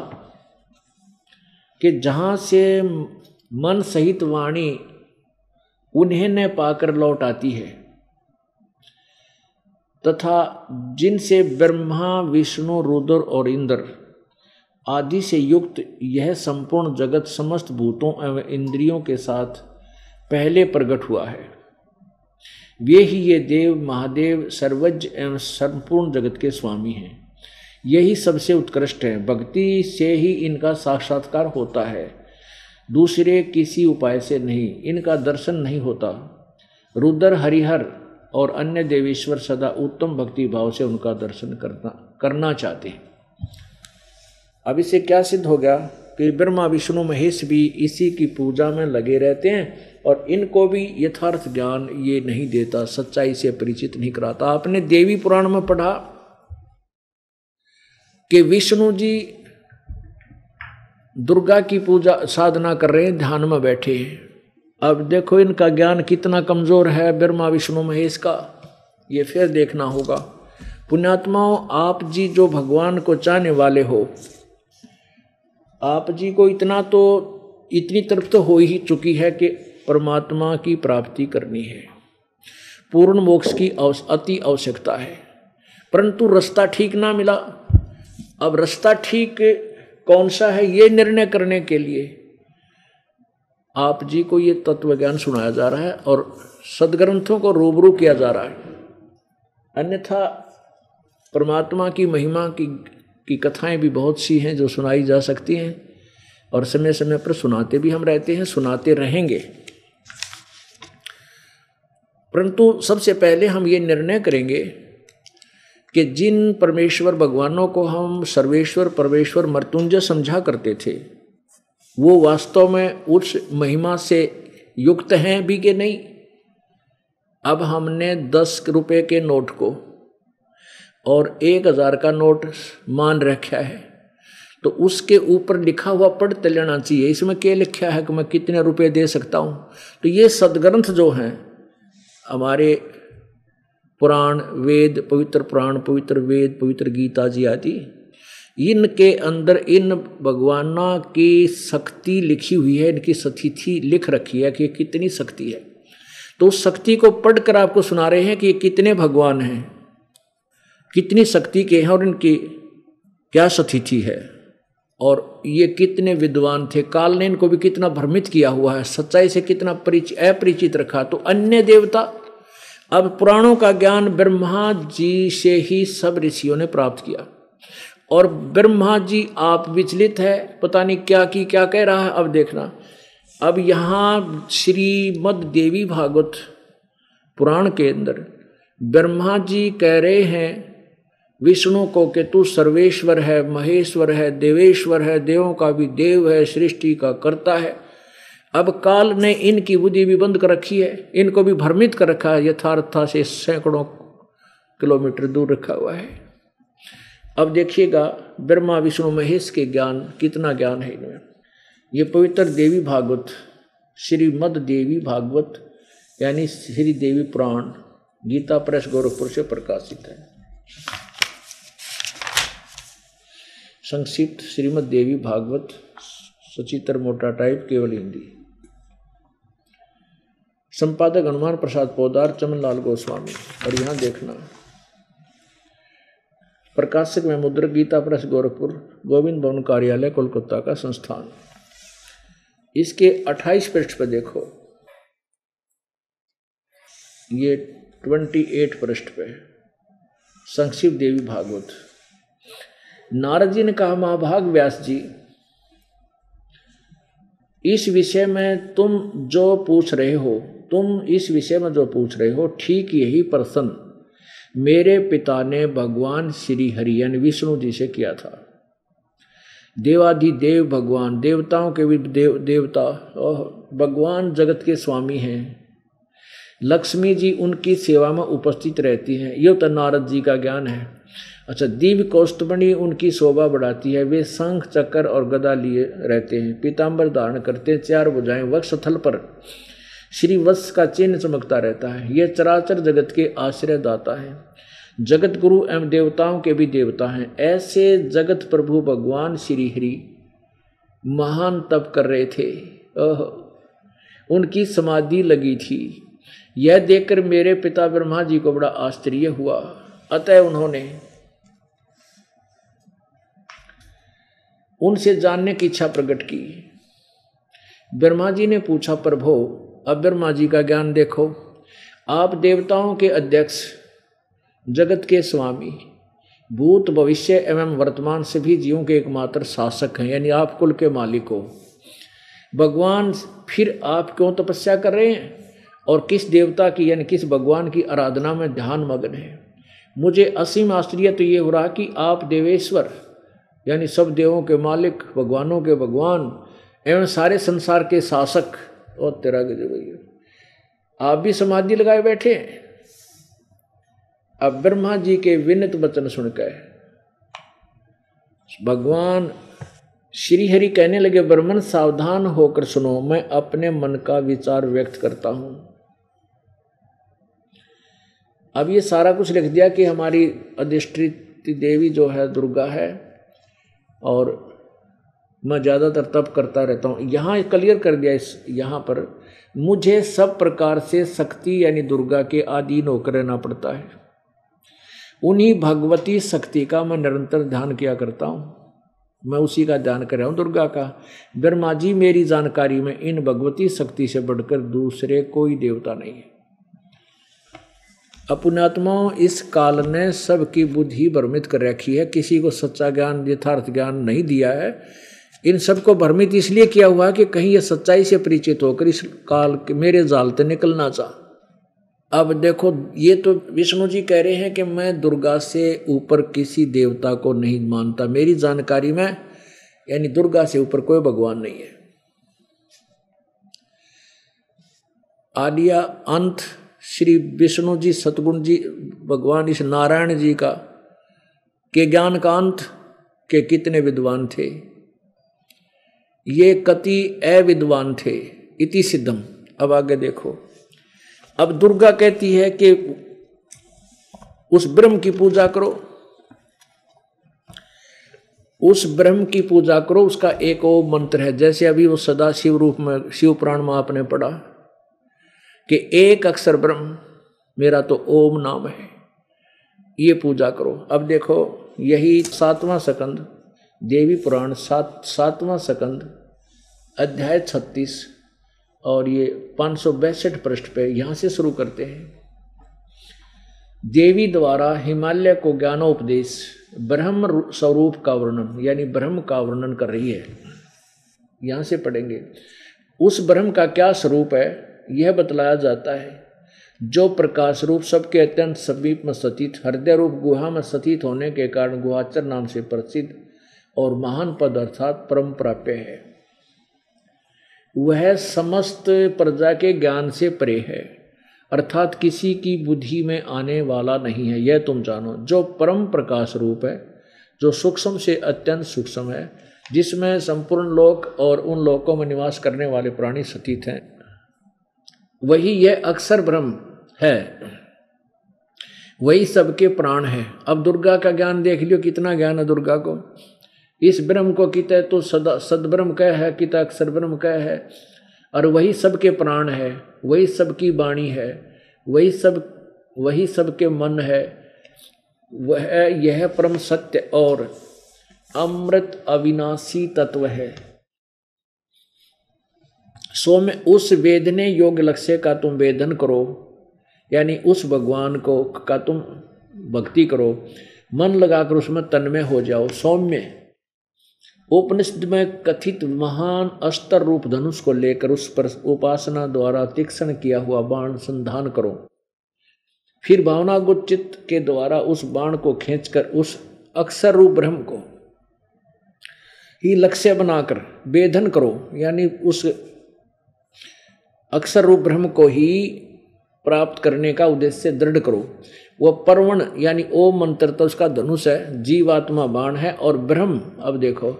कि जहाँ से मन सहित वाणी उन्हें न पाकर लौट आती है, तथा जिनसे ब्रह्मा, विष्णु, रुद्र और इंद्र आदि से युक्त यह संपूर्ण जगत समस्त भूतों एवं इंद्रियों के साथ पहले प्रकट हुआ है। वे ही ये देव, महादेव, सर्वज्ञ एवं संपूर्ण जगत के स्वामी हैं। यही सबसे उत्कृष्ट है। भक्ति से ही इनका साक्षात्कार होता है। दूसरे किसी उपाय से नहीं, इनका दर्शन नहीं होता। रुद्र, हरिहर और अन्य देवेश्वर सदा उत्तम भक्ति भाव से उनका दर्शन करना करना चाहते हैं। अब इससे क्या सिद्ध हो गया? कि ब्रह्मा, विष्णु, महेश भी इसी की पूजा में लगे रहते हैं और इनको भी यथार्थ ज्ञान ये नहीं देता, सच्चाई से परिचित नहीं कराता। आपने देवी पुराण में पढ़ा कि विष्णु जी दुर्गा की पूजा, साधना कर रहे हैं, ध्यान में बैठे हैं। अब देखो इनका ज्ञान कितना कमज़ोर है, ब्रह्मा, विष्णु, महेश का। ये फिर देखना होगा। पुण्यात्माओं, आप जी जो भगवान को चाहने वाले हो आप जी को इतना तो इतनी तरफ़ तो हो ही चुकी है कि परमात्मा की प्राप्ति करनी है। पूर्ण मोक्ष की अति आवश्यकता है। परंतु रास्ता ठीक ना मिला। अब रास्ता ठीक कौन सा है ये निर्णय करने के लिए आप जी को ये तत्व ज्ञान सुनाया जा रहा है और सदग्रंथों को रूबरू किया जा रहा है। अन्यथा परमात्मा की महिमा की की कथाएँ भी बहुत सी हैं जो सुनाई जा सकती हैं। और समय समय पर सुनाते भी हम रहते हैं, सुनाते रहेंगे। परंतु सबसे पहले हम ये निर्णय करेंगे कि जिन परमेश्वर भगवानों को हम सर्वेश्वर, परमेश्वर मृत्युंजय समझा करते थे, वो वास्तव में उस महिमा से युक्त हैं भी कि नहीं? अब हमने दस रुपए के नोट को और एक हज़ार का नोट मान रखा है। तो उसके ऊपर लिखा हुआ पढ़ते लेना चाहिए। इसमें क्या लिखा है कि मैं कितने रुपए दे सकता हूँ? तो ये सदग्रंथ जो हैं, हमारे पुराण वेद, पवित्र पुराण, पवित्र वेद, पवित्र गीता जी आदि, इनके अंदर इन भगवाना की शक्ति लिखी हुई है, इनकी सतिथि लिख रखी है कि कितनी शक्ति है। तो उस शक्ति को पढ़कर आपको सुना रहे हैं कि ये कितने भगवान हैं। कितनी शक्ति के हैं और इनकी क्या सतिथि है? और ये कितने विद्वान थे? काल ने इनको भी कितना भ्रमित किया हुआ है? सच्चाई से कितना परिचित अपरिचित रखा? तो अन्य देवता? अब पुराणों का ज्ञान ब्रह्मा जी से ही सब ऋषियों ने प्राप्त किया। और ब्रह्मा जी आप विचलित है, पता नहीं क्या की, क्या कह रहा है? अब देखना। अब यहाँ श्रीमद देवी भागवत पुराण के अंदर ब्रह्मा जी कह रहे हैं विष्णु को कि तू सर्वेश्वर है, महेश्वर है, देवेश्वर है, देवों का भी देव है, सृष्टि का करता है। अब काल ने इनकी बुद्धि भी बंद कर रखी है, इनको भी भ्रमित कर रखा है यथार्था से सैकड़ों किलोमीटर दूर रखा हुआ है। अब देखिएगा, ब्रह्मा, विष्णु, महेश के ज्ञान कितना ज्ञान है इनमें। ये पवित्र देवी भागवत, श्रीमद देवी भागवत, यानी श्री देवी पुराण, गीता प्रेस गोरखपुर से प्रकाशित है। संक्षिप्त श्रीमद देवी भागवत, सचित्र मोटा टाइप केवल हिंदी। संपादक हनुमान प्रसाद पोदार, चमनलाल गोस्वामी। और यहाँ देखना। प्रकाशक में मुद्रक, गीता प्रेस, गोरखपुर, गोविंद भवन कार्यालय, कोलकाता का संस्थान। इसके 28 पृष्ठ पर देखो। ये 28 पृष्ठ पे। संक्षिप्त देवी भागवत। नारद जी ने कहा, महाभाग व्यास जी, इस विषय में तुम जो पूछ रहे हो, तुम इस विषय में जो पूछ रहे हो, ठीक यही प्रश्न मेरे पिता ने भगवान श्री हरियन विष्णु जी से किया था। देवादि देव भगवान, देवताओं के भी देव, देवता और भगवान जगत के स्वामी हैं। लक्ष्मी जी उनकी सेवा में उपस्थित रहती हैं। यह तो नारद जी का ज्ञान है। अच्छा दिव्य कौस्तमणि उनकी शोभा बढ़ाती है। वे शंख, चक्कर और गदा लिए रहते हैं। पीताम्बर धारण करते हैं। चार बुझाएँ वक्ष स्थल पर श्री वत्स का चिन्ह चमकता रहता है। यह चराचर जगत के आश्रयदाता है। जगत गुरु एवं देवताओं के भी देवता हैं। ऐसे जगत प्रभु भगवान श्री हरि महान तप कर रहे थे। ओह, उनकी समाधि लगी थी। यह देखकर मेरे पिता ब्रह्मा जी को बड़ा आश्चर्य हुआ। अतः उन्होंने उनसे जानने की इच्छा प्रकट की। ब्रह्मा जी ने पूछा, प्रभो, अब ब्रह्मा जी का ज्ञान देखो। आप देवताओं के अध्यक्ष, जगत के स्वामी, भूत, भविष्य एवं वर्तमान से भी जीवों के एकमात्र शासक हैं, यानी आप कुल के मालिक हो। भगवान फिर आप क्यों तपस्या कर रहे हैं? और किस देवता की, यानी किस भगवान की आराधना में ध्यान मग्न है? मुझे असीम आश्चर्य तो ये हो रहा कि आप देवेश्वर यानी सब देवों के मालिक, भगवानों के भगवान, एवं सारे संसार के शासक, और तेरा गजब आप भी समाधि लगाए बैठे हैं? अब ब्रह्मा जी के विनित वचन सुनकर, भगवान श्री हरि कहने लगे, ब्रह्मन, सावधान होकर सुनो, मैं अपने मन का विचार व्यक्त करता हूँ। अब ये सारा कुछ लिख दिया कि हमारी अधिष्ठित देवी जो है, दुर्गा है और मैं ज़्यादातर तप करता रहता हूँ। यहाँ क्लियर कर दिया इस यहाँ पर, मुझे सब प्रकार से शक्ति यानी दुर्गा के अधीन होकर रहना पड़ता है। उन्हीं भगवती शक्ति का मैं निरंतर ध्यान किया करता हूँ। मैं उसी का ध्यान कर रहा हूँ, दुर्गा का। ब्रह्मा जी, मेरी जानकारी में इन भगवती शक्ति से बढ़कर दूसरे कोई देवता नहीं है। अपुणात्मा इस काल ने सबकी बुद्धि भ्रमित कर रखी है। किसी को सच्चा ज्ञान, यथार्थ ज्ञान नहीं दिया है। इन सबको भ्रमित इसलिए किया हुआ कि कहीं ये सच्चाई से परिचित होकर इस काल के मेरे जाल से निकलना चाह। अब देखो, ये तो विष्णु जी कह रहे हैं कि मैं दुर्गा से ऊपर किसी देवता को नहीं मानता। मेरी जानकारी में, यानी दुर्गा से ऊपर कोई भगवान नहीं है। आलिया, अंत। श्री विष्णु जी सतगुण जी, भगवान इस नारायण जी का, के ज्ञान का अंत के कितने विद्वान थे? ये कति अविद्वान थे, इति सिद्धम। अब आगे देखो। अब दुर्गा कहती है कि उस ब्रह्म की पूजा करो। उस ब्रह्म की पूजा करो, उसका एक ओ मंत्र है, जैसे अभी वो सदा शिव रूप में, शिव पुराण में आपने पढ़ा। कि एक अक्षर ब्रह्म, मेरा तो ओम नाम है। ये पूजा करो। अब देखो, यही सातवां सकंद, देवी पुराण सात, सातवां सकंद, अध्याय छत्तीस, और ये पाँच सौ बैसठ पृष्ठ पे यहाँ से शुरू करते हैं। देवी द्वारा हिमालय को ज्ञानोपदेश ब्रह्म स्वरूप का वर्णन, यानी ब्रह्म का वर्णन कर रही है। यहाँ से पढ़ेंगे। उस ब्रह्म का क्या स्वरूप है? यह बतलाया जाता है, जो प्रकाश रूप सबके अत्यंत समीप में सतीत हृदय रूप गुहा में सतीत होने के कारण गुहाचर नाम से प्रसिद्ध और महान पद अर्थात परम प्राप्य है। वह समस्त प्रजा के ज्ञान से परे है, अर्थात किसी की बुद्धि में आने वाला नहीं है। यह तुम जानो, जो परम प्रकाश रूप है, जो सूक्ष्म से अत्यंत सूक्ष्म है, जिसमें संपूर्ण लोक और उन लोकों में निवास करने वाले प्राणी सतीत हैं वही यह अक्षर ब्रह्म है। वही सबके प्राण है। अब दुर्गा का ज्ञान देख लियो, कितना ज्ञान है दुर्गा को। इस ब्रह्म को कित तो सदा सदब्रह्म कह है कित अक्षर ब्रह्म कह है। और वही सबके प्राण है, वही सबकी वाणी है, वही सब, वही सबके मन है। वह यह परम सत्य और अमृत अविनाशी तत्व है। सो में उस वेदने योग लक्ष्य का तुम वेदन करो, यानी उस भगवान को का तुम भक्ति करो। मन लगाकर उसमें तन्मय हो जाओ। सौम्य उपनिषद में कथित महान अस्तर रूप धनुष को लेकर उस पर उपासना द्वारा तीक्षण किया हुआ बाण संधान करो। फिर भावना चित्त के द्वारा उस बाण को खींचकर उस अक्षर रूप ब्रह्म को ही लक्ष्य बनाकर वेधन करो, यानी उस अक्षर रूप ब्रह्म को ही प्राप्त करने का उद्देश्य दृढ़ करो। वह परवण यानी ओम मंत्र तो उसका धनुष है जीवात्मा बाण है और ब्रह्म अब देखो।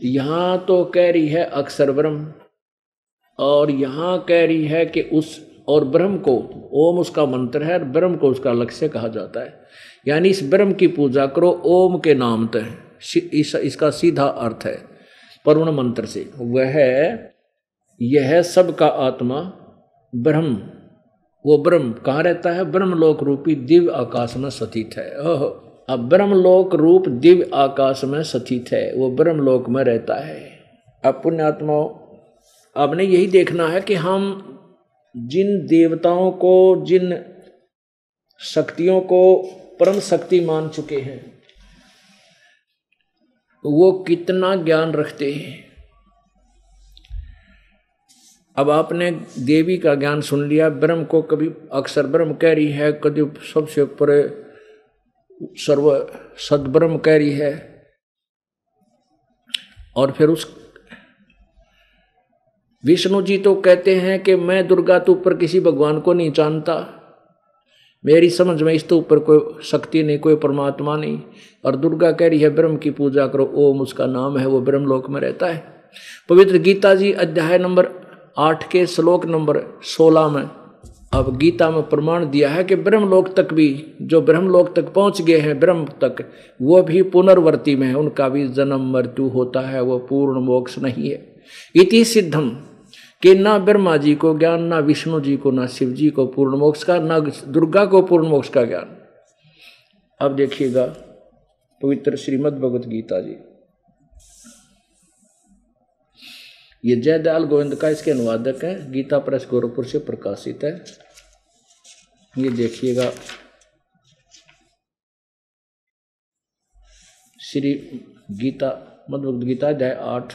यहाँ तो कह रही है अक्सर ब्रह्म और यहाँ कह रही है कि उस और ब्रह्म को ओम उसका मंत्र है और ब्रह्म को उसका लक्ष्य कहा जाता है। यानी इस ब्रह्म की पूजा करो ओम के नाम तय। इस, इसका सीधा अर्थ है परुण मंत्र से। वह यह सबका आत्मा, ब्रह्म। वो ब्रह्म कहाँ रहता है? ब्रह्मलोक रूपी दिव्य आकाश में सतीत है। ओह, अब ब्रह्मलोक रूप दिव्य आकाश में स्थित है। वो ब्रह्मलोक में रहता है। अब पुण्यात्माओं, आपने यही देखना है कि हम जिन देवताओं को, जिन शक्तियों को परम शक्ति मान चुके हैं, वो कितना ज्ञान रखते हैं। अब आपने देवी का ज्ञान सुन लिया, ब्रह्म को कभी अक्सर ब्रह्म कह रही है, कभी सबसे ऊपर सर्व सदब्रह्म कह रही है। और फिर उस विष्णु जी तो कहते हैं कि मैं दुर्गा तो ऊपर किसी भगवान को नहीं जानता। मेरी समझ में इस तो ऊपर कोई शक्ति नहीं, कोई परमात्मा नहीं। और दुर्गा कह रही है, ब्रह्म की पूजा करो, ओम उसका नाम है, वो ब्रह्म लोक में रहता है। पवित्र गीता जी अध्याय नंबर आठ के श्लोक नंबर सोलह में अब गीता में प्रमाण दिया है कि ब्रह्मलोक तक भी, जो ब्रह्मलोक तक पहुँच गए हैं, ब्रह्म तक, वो भी पुनर्वर्ती में है। उनका भी जन्म मृत्यु होता है, वो पूर्ण मोक्ष नहीं है। इति सिद्धम, कि ना ब्रह्मा जी को ज्ञान, ना विष्णु जी को, ना शिव जी को पूर्ण मोक्ष का, ना दुर्गा को पूर्ण मोक्ष का ज्ञान। अब देखिएगा पवित्र श्रीमद भगवत गीता जी। ये जयदयाल गोविंद का इसके अनुवादक है। गीता प्रेस गोरखपुर से प्रकाशित है। ये देखिएगा। श्री गीता मधुभक्त गीता, अध्याय आठ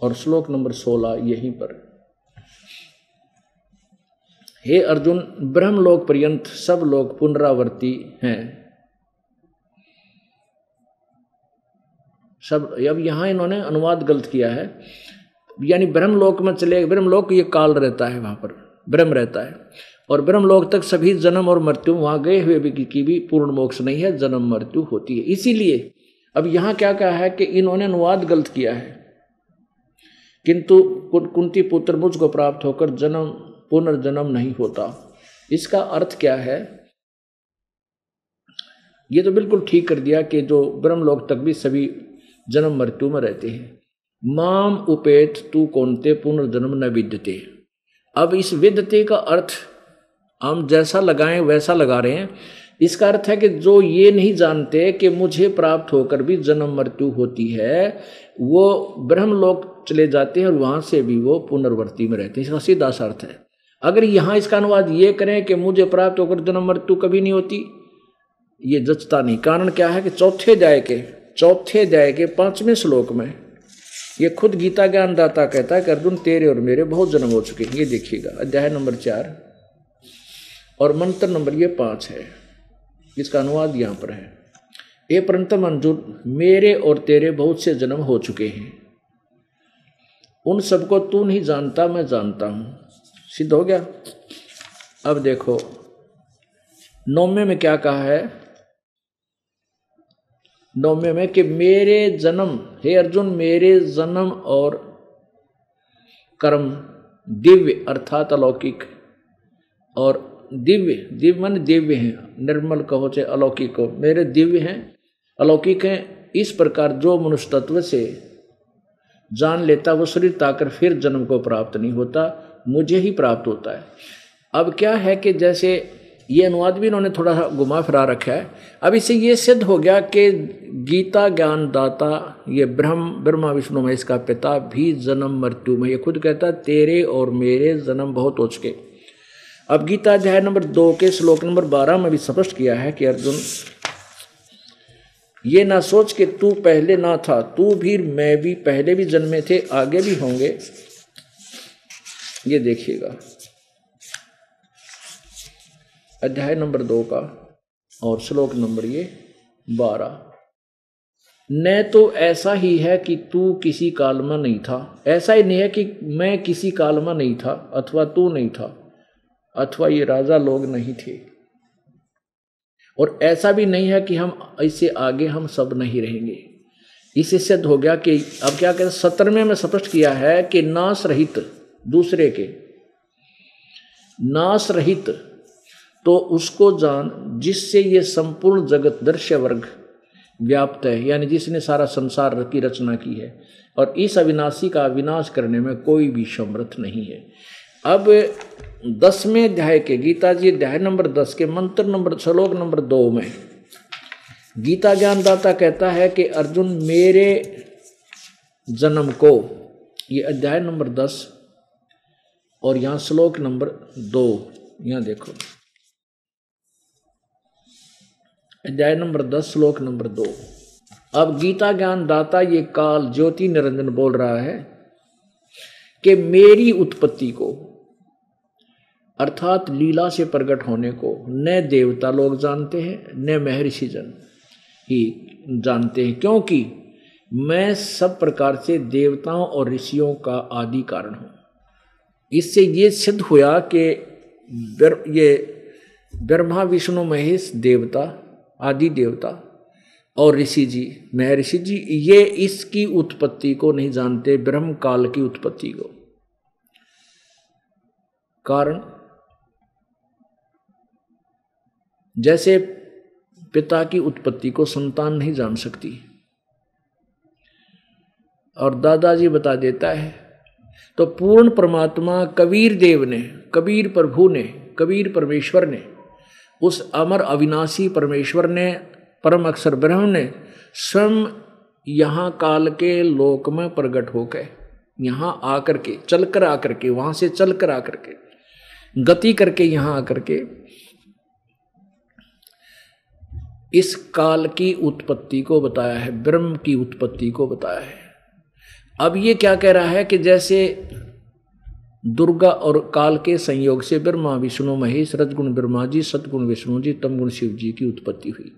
और श्लोक नंबर सोलह, यहीं पर। हे अर्जुन, ब्रह्मलोक पर्यंत सब लोग पुनरावर्ती हैं। सब, अब यहाँ इन्होंने अनुवाद गलत किया है। यानी ब्रह्मलोक में चले, ब्रह्मलोक ये काल रहता है वहाँ पर, ब्रह्म रहता है। और ब्रह्म लोक तक सभी जन्म और मृत्यु वहाँ गए हुए भी की भी पूर्ण मोक्ष नहीं है, जन्म मृत्यु होती है। इसीलिए अब यहाँ क्या कहा है कि इन्होंने अनुवाद गलत किया है। किंतु कुंती पुत्र मुझ को प्राप्त होकर जन्म, पुनर्जन्म नहीं होता। इसका अर्थ क्या है? ये तो बिल्कुल ठीक कर दिया कि जो ब्रह्मलोक तक भी सभी जन्म मृत्यु में रहते हैं। माम उपेत तू कौनते पुनर्जन्म न विद्यते। अब इस विद्यते का अर्थ हम जैसा लगाएँ, वैसा लगा रहे हैं। इसका अर्थ है कि जो ये नहीं जानते कि मुझे प्राप्त होकर भी जन्म मृत्यु होती है, वो ब्रह्म ब्रह्मलोक चले जाते हैं और वहाँ से भी वो पुनर्वर्ती में रहते हैं। इसका सीधा सा अर्थ है। अगर यहाँ इसका अनुवाद ये करें कि मुझे प्राप्त होकर जन्म मृत्यु कभी नहीं होती, ये जचता नहीं। कारण क्या है कि चौथे जाय के, चौथे जाय के पाँचवें श्लोक में ये खुद गीता ज्ञानदाता कहता है कि अर्जुन, तेरे और मेरे बहुत जन्म हो चुके हैं। ये देखिएगा, अध्याय नंबर चार और मंत्र नंबर ये पाँच है। इसका अनुवाद यहाँ पर है। ये परंतम अर्जुन मेरे और तेरे बहुत से जन्म हो चुके हैं। उन सबको तू नहीं जानता, मैं जानता हूँ। सिद्ध हो गया? अब देखो नौमे में क्या कहा है? नौमे में कि मेरे जन्म, हे अर्जुन, मेरे जन्म और कर्म दिव्य अर्थात अलौकिक और दिव्य दिव्य मन दिव्य हैं, निर्मल कहो चाहे अलौकिक हो। मेरे दिव्य हैं, अलौकिक हैं, इस प्रकार जो मनुष्य तत्व से जान लेता, वो शरीर ताकर फिर जन्म को प्राप्त नहीं होता, मुझे ही प्राप्त होता है। अब क्या है कि जैसे ये अनुवाद भी इन्होंने थोड़ा सा घुमा फिरा रखा है। अब इससे ये सिद्ध हो गया कि गीता ज्ञान दाता, ये ब्रह्म, ब्रह्मा विष्णु में इसका पिता भी जन्म मृत्यु में, ये खुद कहता तेरे और मेरे जन्म बहुत हो चुके अब गीता अध्याय नंबर दो के श्लोक नंबर बारह में भी स्पष्ट किया है कि अर्जुन, ये ना सोच के तू पहले ना था, तू भी, मैं भी पहले भी जन्मे थे, आगे भी होंगे। ये देखिएगा। अध्याय नंबर दो का और श्लोक नंबर ये बारह। न तो ऐसा ही है कि तू किसी काल में नहीं था। ऐसा ही नहीं है कि मैं किसी काल में नहीं था अथवा तू नहीं था अथवा ये राजा लोग नहीं थे। और ऐसा भी नहीं है कि हम इससे आगे हम सब नहीं रहेंगे। इससे सिद्ध हो गया कि अब क्या कहते सत्रहवें में स्पष्ट किया है कि नाश रहित दूसरे के, नाश रहित तो उसको जान, जिससे ये संपूर्ण जगत दृश्य वर्ग व्याप्त है, यानी जिसने सारा संसार की रचना की है, और इस अविनाशी का विनाश करने में कोई भी समर्थ नहीं है। अब दसवें अध्याय के गीता जी अध्याय नंबर दस के मंत्र नंबर, श्लोक नंबर दो में गीता ज्ञानदाता कहता है कि, अर्जुन, मेरे जन्म को, ये अध्याय नंबर दस और यहाँ श्लोक नंबर दो, यहाँ देखो। अध्याय नंबर दस, श्लोक नंबर दो। अब गीता ज्ञान दाता ये काल ज्योति निरंजन बोल रहा है कि मेरी उत्पत्ति को, अर्थात लीला से प्रकट होने को, न देवता लोग जानते हैं, न महर्षि जन ही जानते हैं, क्योंकि मैं सब प्रकार से देवताओं और ऋषियों का आदि कारण हूँ। इससे ये सिद्ध हुआ कि ये ब्रह्मा, विष्णु, महेश देवता आदि देवता। और ऋषि जी, मैं ऋषि जी, ये इसकी उत्पत्ति को नहीं जानते ब्रह्म काल की उत्पत्ति को। कारण? जैसे पिता की उत्पत्ति को संतान नहीं जान सकती। और दादाजी बता देता है तो पूर्ण परमात्मा कबीर देव ने, कबीर प्रभु ने, कबीर परमेश्वर ने उस अमर अविनाशी परमेश्वर ने, परम अक्षर ब्रह्म ने स्वयं यहाँ काल के लोक में प्रकट होकर, यहाँ आकर के, चलकर आकर के, वहाँ से चलकर आकर के, गति करके यहाँ आकर के, इस काल की उत्पत्ति को बताया है, ब्रह्म की उत्पत्ति को बताया है। अब ये क्या कह रहा है कि जैसे दुर्गा और काल के संयोग से ब्रह्मा, विष्णु, महेश, रजगुण, ब्रह्मा जी, सतगुण, विष्णु जी तमगुण शिव जी की उत्पत्ति हुई।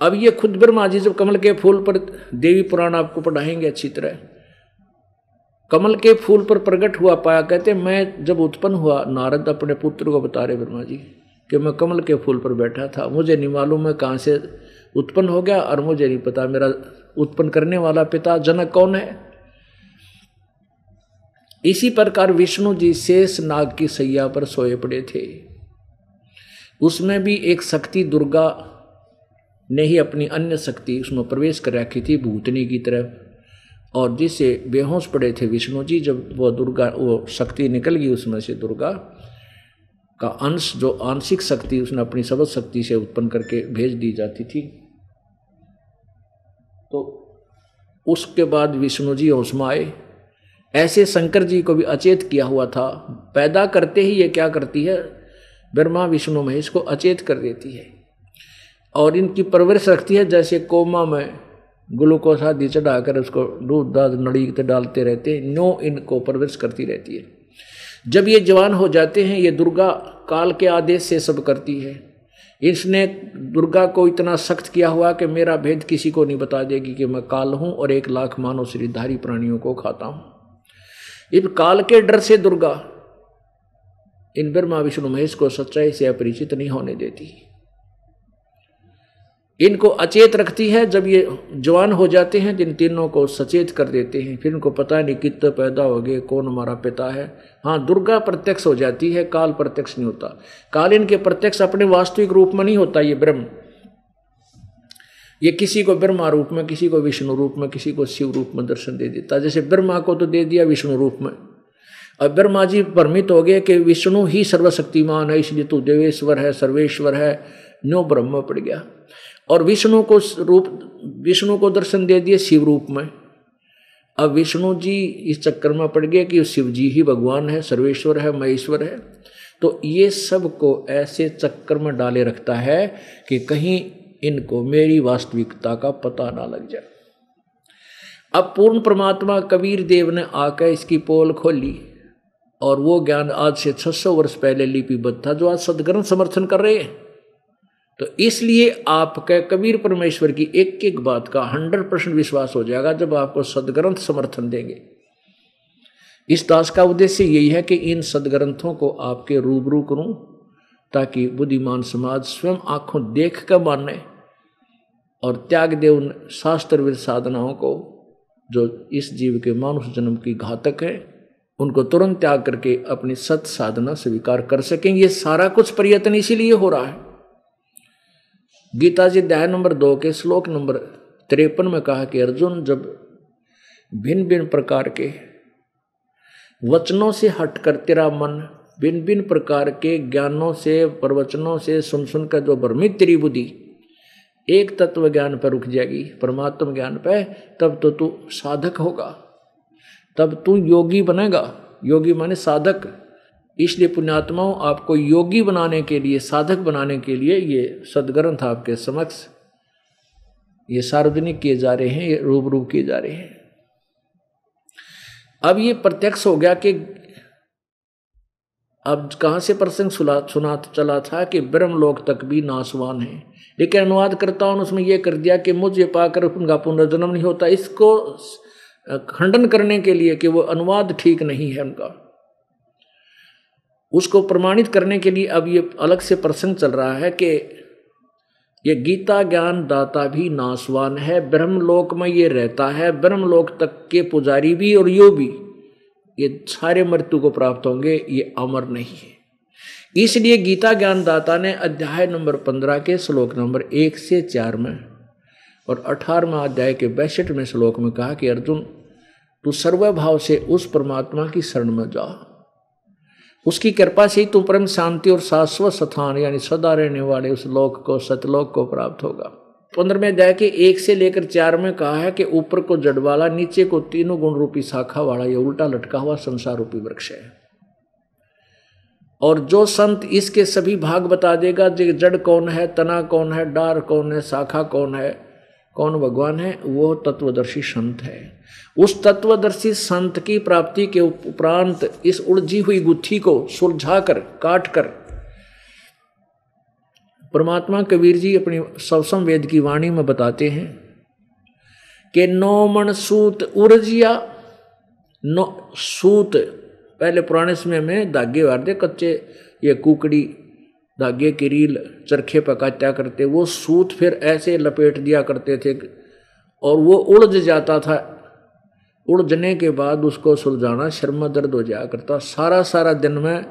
अब ये खुद ब्रह्मा जी जब कमल के फूल पर, देवी पुराण आपको पढ़ाएँगे, अच्छी तरह। कमल के फूल पर प्रकट हुआ पाया, कहते मैं जब उत्पन्न हुआ, नारद अपने पुत्र को बता रहे ब्रह्मा जी, कि मैं कमल के फूल पर बैठा था, मुझे नहीं मालूम मैं कहाँ से उत्पन्न हो गया, और मुझे नहीं पता मेरा उत्पन्न करने वाला पिता जनक कौन है। इसी प्रकार विष्णु जी शेष नाग की सैया पर सोए पड़े थे। उसमें भी एक शक्ति दुर्गा ने ही अपनी अन्य शक्ति उसमें प्रवेश कर रखी थी, भूतनी की तरफ़ और जिससे बेहोश पड़े थे विष्णु जी, जब वो दुर्गा, वो शक्ति निकल गई उसमें से दुर्गा का अंश, जो आंशिक शक्ति उसने अपनी सबद शक्ति से उत्पन्न करके भेज दी जाती थी। तो उसके बाद विष्णु जी होश में आए। ऐसे शंकर जी को भी अचेत किया हुआ था। पैदा करते ही ये क्या करती है? ब्रह्मा, विष्णु, महेश को अचेत कर देती है और इनकी परवरिश रखती है। जैसे कोमा में ग्लूकोस आदि चढ़ाकर उसको दूध, दाद, नड़ी डालते रहते हैं। नो इनको परवरिश करती रहती है। जब ये जवान हो जाते हैं, ये दुर्गा काल के आदेश से सब करती है। इसने दुर्गा को इतना सख्त किया हुआ कि मेरा भेद किसी को नहीं बता देगी कि मैं काल हूँ और एक लाख मानव श्रीधारी प्राणियों को खाता हूँ। इस काल के डर से दुर्गा, इन ब्रह्मा, विष्णु, महेश को सच्चाई से अपरिचित नहीं होने देती। इनको अचेत रखती है जब ये जवान हो जाते हैं, जिन तीनों को सचेत कर देते हैं। फिर इनको पता नहीं कितने पैदा हो गए, कौन हमारा पिता है। हाँ दुर्गा प्रत्यक्ष हो जाती है, काल प्रत्यक्ष नहीं होता। काल इनके प्रत्यक्ष अपने वास्तविक रूप में नहीं होता, ये ब्रह्म। ये किसी को ब्रह्मा रूप में, किसी को विष्णु रूप में, किसी को शिव रूप में दर्शन दे देता जैसे ब्रह्मा को तो दे दिया विष्णु रूप में। अब ब्रह्मा जी भ्रमित हो गए कि विष्णु ही सर्वशक्तिमान है, इसलिए तू देवेश्वर है, सर्वेश्वर है न्यो ब्रह्म पड़ गया। और विष्णु को रूप, विष्णु को दर्शन दे दिए शिव रूप में। अब विष्णु जी इस चक्कर में पड़ गए कि शिव जी ही भगवान है, सर्वेश्वर है, महेश्वर है। तो ये सबको ऐसे चक्कर में डाले रखता है कि कहीं इनको मेरी वास्तविकता का पता ना लग जाए। अब पूर्ण परमात्मा कबीर देव ने आकर इसकी पोल खोली और वो ज्ञान आज से 600 वर्ष पहले लिपिबद्ध था, जो आज सदग्रंथ समर्थन कर रहे हैं। तो इसलिए आपके कबीर परमेश्वर की एक एक बात का हंड्रेड परसेंट विश्वास हो जाएगा जब आपको सदग्रंथ समर्थन देंगे। इस दास का उद्देश्य यही है कि इन सदग्रंथों को आपके रूबरू करूँ, ताकि बुद्धिमान समाज स्वयं आँखों देख कर माने और त्याग दे उन शास्त्रविद साधनाओं को, जो इस जीव के मानुष जन्म की घातक है, उनको तुरंत त्याग करके अपनी सत साधना स्वीकार कर सकें। ये सारा कुछ प्रयत्न इसीलिए हो रहा है। गीता जी अध्याय नंबर दो के श्लोक नंबर तिरपन में कहा कि अर्जुन जब भिन्न भिन्न प्रकार के वचनों से हटकर तेरा मन भिन्न भिन्न प्रकार के ज्ञानों से, प्रवचनों से सुन सुनकर जो भ्रमित तेरी बुद्धि एक तत्व ज्ञान पर रुक जाएगी, परमात्म ज्ञान पर तब तो तू साधक होगा। तब तू योगी बनेगा। योगी माने साधक। इसलिए पुण्यात्माओं, आपको योगी बनाने के लिए, साधक बनाने के लिए ये सदग्रंथ आपके समक्ष ये सार्वजनिक किए जा रहे हैं, ये रूबरू किए जा रहे हैं। अब ये प्रत्यक्ष हो गया कि अब कहाँ से प्रसंग सुना सुना चला था कि ब्रह्मलोक तक भी नासवान है? लेकिन अनुवाद करता हूँ उसमें यह कर दिया कि मुझे पाकर उनका पुनर्जन्म नहीं होता। इसको खंडन करने के लिए कि वो अनुवाद ठीक नहीं है उनका। उसको प्रमाणित करने के लिए अब ये अलग से प्रसंग चल रहा है कि ये गीता ज्ञान दाता भी नासवान है ब्रह्मलोक में ये रहता है ब्रह्मलोक तक के पुजारी भी और यो भी। ये सारे मृत्यु को प्राप्त होंगे, ये अमर नहीं है। इसलिए गीता ज्ञान दाता ने अध्याय नंबर पंद्रह के श्लोक नंबर एक से चार में और अठारहवा अध्याय के बैसठ में श्लोक में कहा कि, अर्जुन, तू सर्वभाव से उस परमात्मा की शरण में जा। उसकी कृपा से ही तू परम शांति और शाश्वत स्थान, यानी सदा रहने वाले उस लोक को, सतलोक को प्राप्त होगा। पंद्रहवें अध्याय के एक से लेकर चार में कहा है कि ऊपर को जड़ वाला नीचे को तीनों गुण रूपी शाखा वाला यह उल्टा लटका हुआ संसार रूपी वृक्ष है। और जो संत इसके सभी भाग बता देगा जो जड़ कौन है, तना कौन है, डार कौन है, शाखा कौन है, कौन भगवान है, वो तत्वदर्शी संत है। उस तत्वदर्शी संत की प्राप्ति के उपरांत इस उलझी हुई गुत्थी को सुलझाकर काट कर परमात्मा कबीर जी अपनी सवसम वेद की वाणी में बताते हैं कि नौमण सूत उर्जिया, नो सूत, पहले पुराने समय में धागे वारते, कच्चे, ये कुकड़ी, धागे की रील, चरखे पर काटा करते, वो सूत फिर ऐसे लपेट दिया करते थे और वो उड़ज जाता था। उलझने के बाद उसको सुलझाना शर्मा दर्द हो जाया करता। सारा सारा दिन में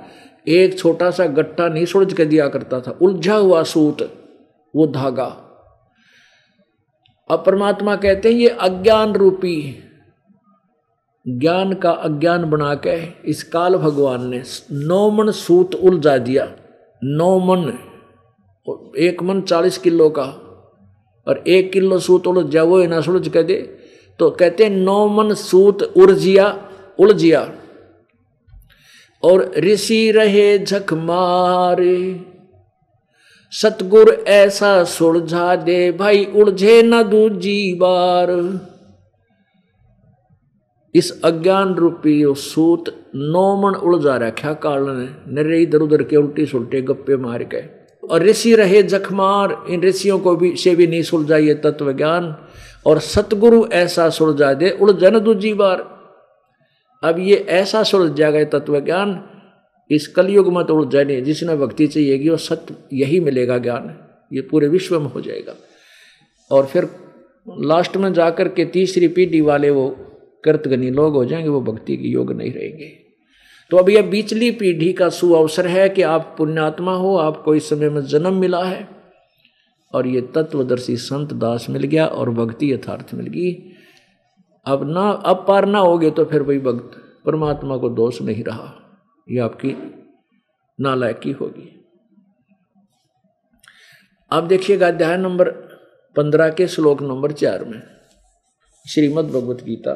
एक छोटा सा गट्टा नहीं सुलझ के दिया करता था। उलझा हुआ सूत, वो धागा। अब परमात्मा कहते हैं, ये अज्ञान रूपी ज्ञान का अज्ञान बना के इस काल भगवान ने नौ मन सूत उलझा दिया। नौ मन एक मन चालीस किलो का, और एक किलो सूत उलझ जा वो ना सुलझ कह दे। तो कहते नौ मन सूत उर्जिया उलझिया। और ऋषि रहे झक मारे सतगुर ऐसा सुलझा दे भाई उलझे न दूजी बार। इस अज्ञान रूपी सूत नौ मन उलझा रखा काल ने नरे इधर उधर के उल्टी सुलटे गप्पे मार के। और ऋषि रहे जखमार इन ऋषियों को भी, से भी नहीं सुलझा ये तत्व ज्ञान और सतगुरु ऐसा सुलझा दे उलझन दूजी बार। अब ये ऐसा सुलझ जाएगा तत्व ज्ञान इस कलयुग में तो उलझा नहीं जिसने भक्ति चाहिएगी वो सत्य, यही मिलेगा ज्ञान, ये पूरे विश्व में हो जाएगा। और फिर लास्ट में जाकर के तीसरी पीढ़ी वाले वो कृतगनी लोग हो जाएँगे, वो भक्ति के योग नहीं रहेंगे। तो अब यह बीचली पीढ़ी का सुअवसर है कि आप पुण्यात्मा हो, आपको इस समय में जन्म मिला है। और ये तत्वदर्शी संत दास मिल गया और भक्ति यथार्थ मिल गई। अब ना, अब पार ना होगे तो फिर वही भक्त परमात्मा को दोष नहीं रहा। ये आपकी नालायकी होगी। अब देखिएगा अध्याय नंबर पंद्रह के श्लोक नंबर चार में, श्रीमद भगवत गीता।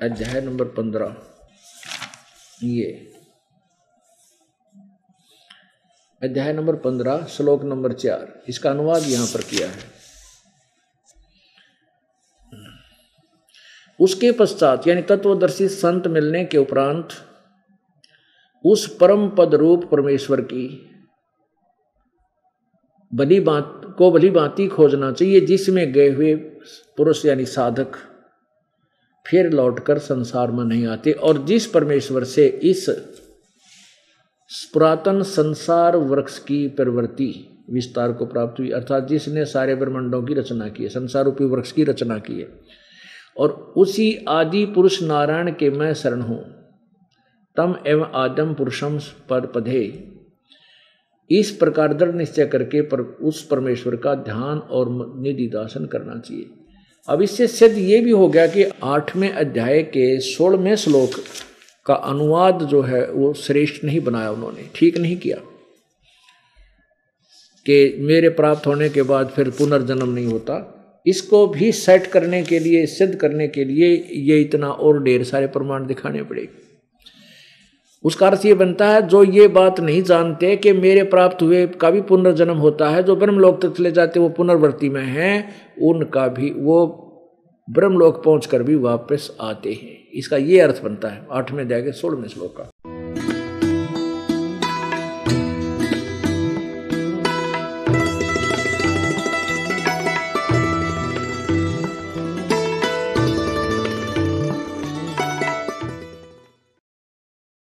अध्याय नंबर पंद्रह, ये। अध्याय नंबर पंद्रह, श्लोक नंबर चार। इसका अनुवाद यहाँ पर किया है। उसके पश्चात, यानी तत्वदर्शी संत मिलने के उपरांत, उस परम पद रूप परमेश्वर की भली बात, को भली बाती खोजना चाहिए, जिसमें गए हुए पुरुष यानी साधक फिर लौटकर संसार में नहीं आते, और जिस परमेश्वर से इस पुरातन संसार वृक्ष की प्रवृत्ति विस्तार को प्राप्त हुई, अर्थात जिसने सारे ब्रह्मंडों की रचना की है संसार रूपी वृक्ष की रचना की है। और उसी आदि पुरुष नारायण के मैं शरण हूँ। तम एवं आदम पुरुषम पर पधे। इस प्रकार दृढ़ निश्चय करके पर उस परमेश्वर का ध्यान और निधि दासन करना चाहिए। अब इससे सिद्ध ये भी हो गया कि आठवें अध्याय के सोलहवें श्लोक का अनुवाद जो है वो श्रेष्ठ नहीं बनाया उन्होंने, ठीक नहीं किया। कि मेरे प्राप्त होने के बाद फिर पुनर्जन्म नहीं होता। इसको भी सेट करने के लिए, सिद्ध करने के लिए ये इतना और ढेर सारे प्रमाण दिखाने पड़ेंगे उसका अर्थ ये बनता है, जो ये बात नहीं जानते कि मेरे प्राप्त हुए का भी पुनर्जन्म होता है, जो ब्रह्मलोक तक चले जाते वो पुनर्वर्ती में हैं, उनका भी वो ब्रह्मलोक पहुंचकर भी वापस आते हैं। इसका ये अर्थ बनता है, आठवें अध्याय के सोलहवें श्लोक का।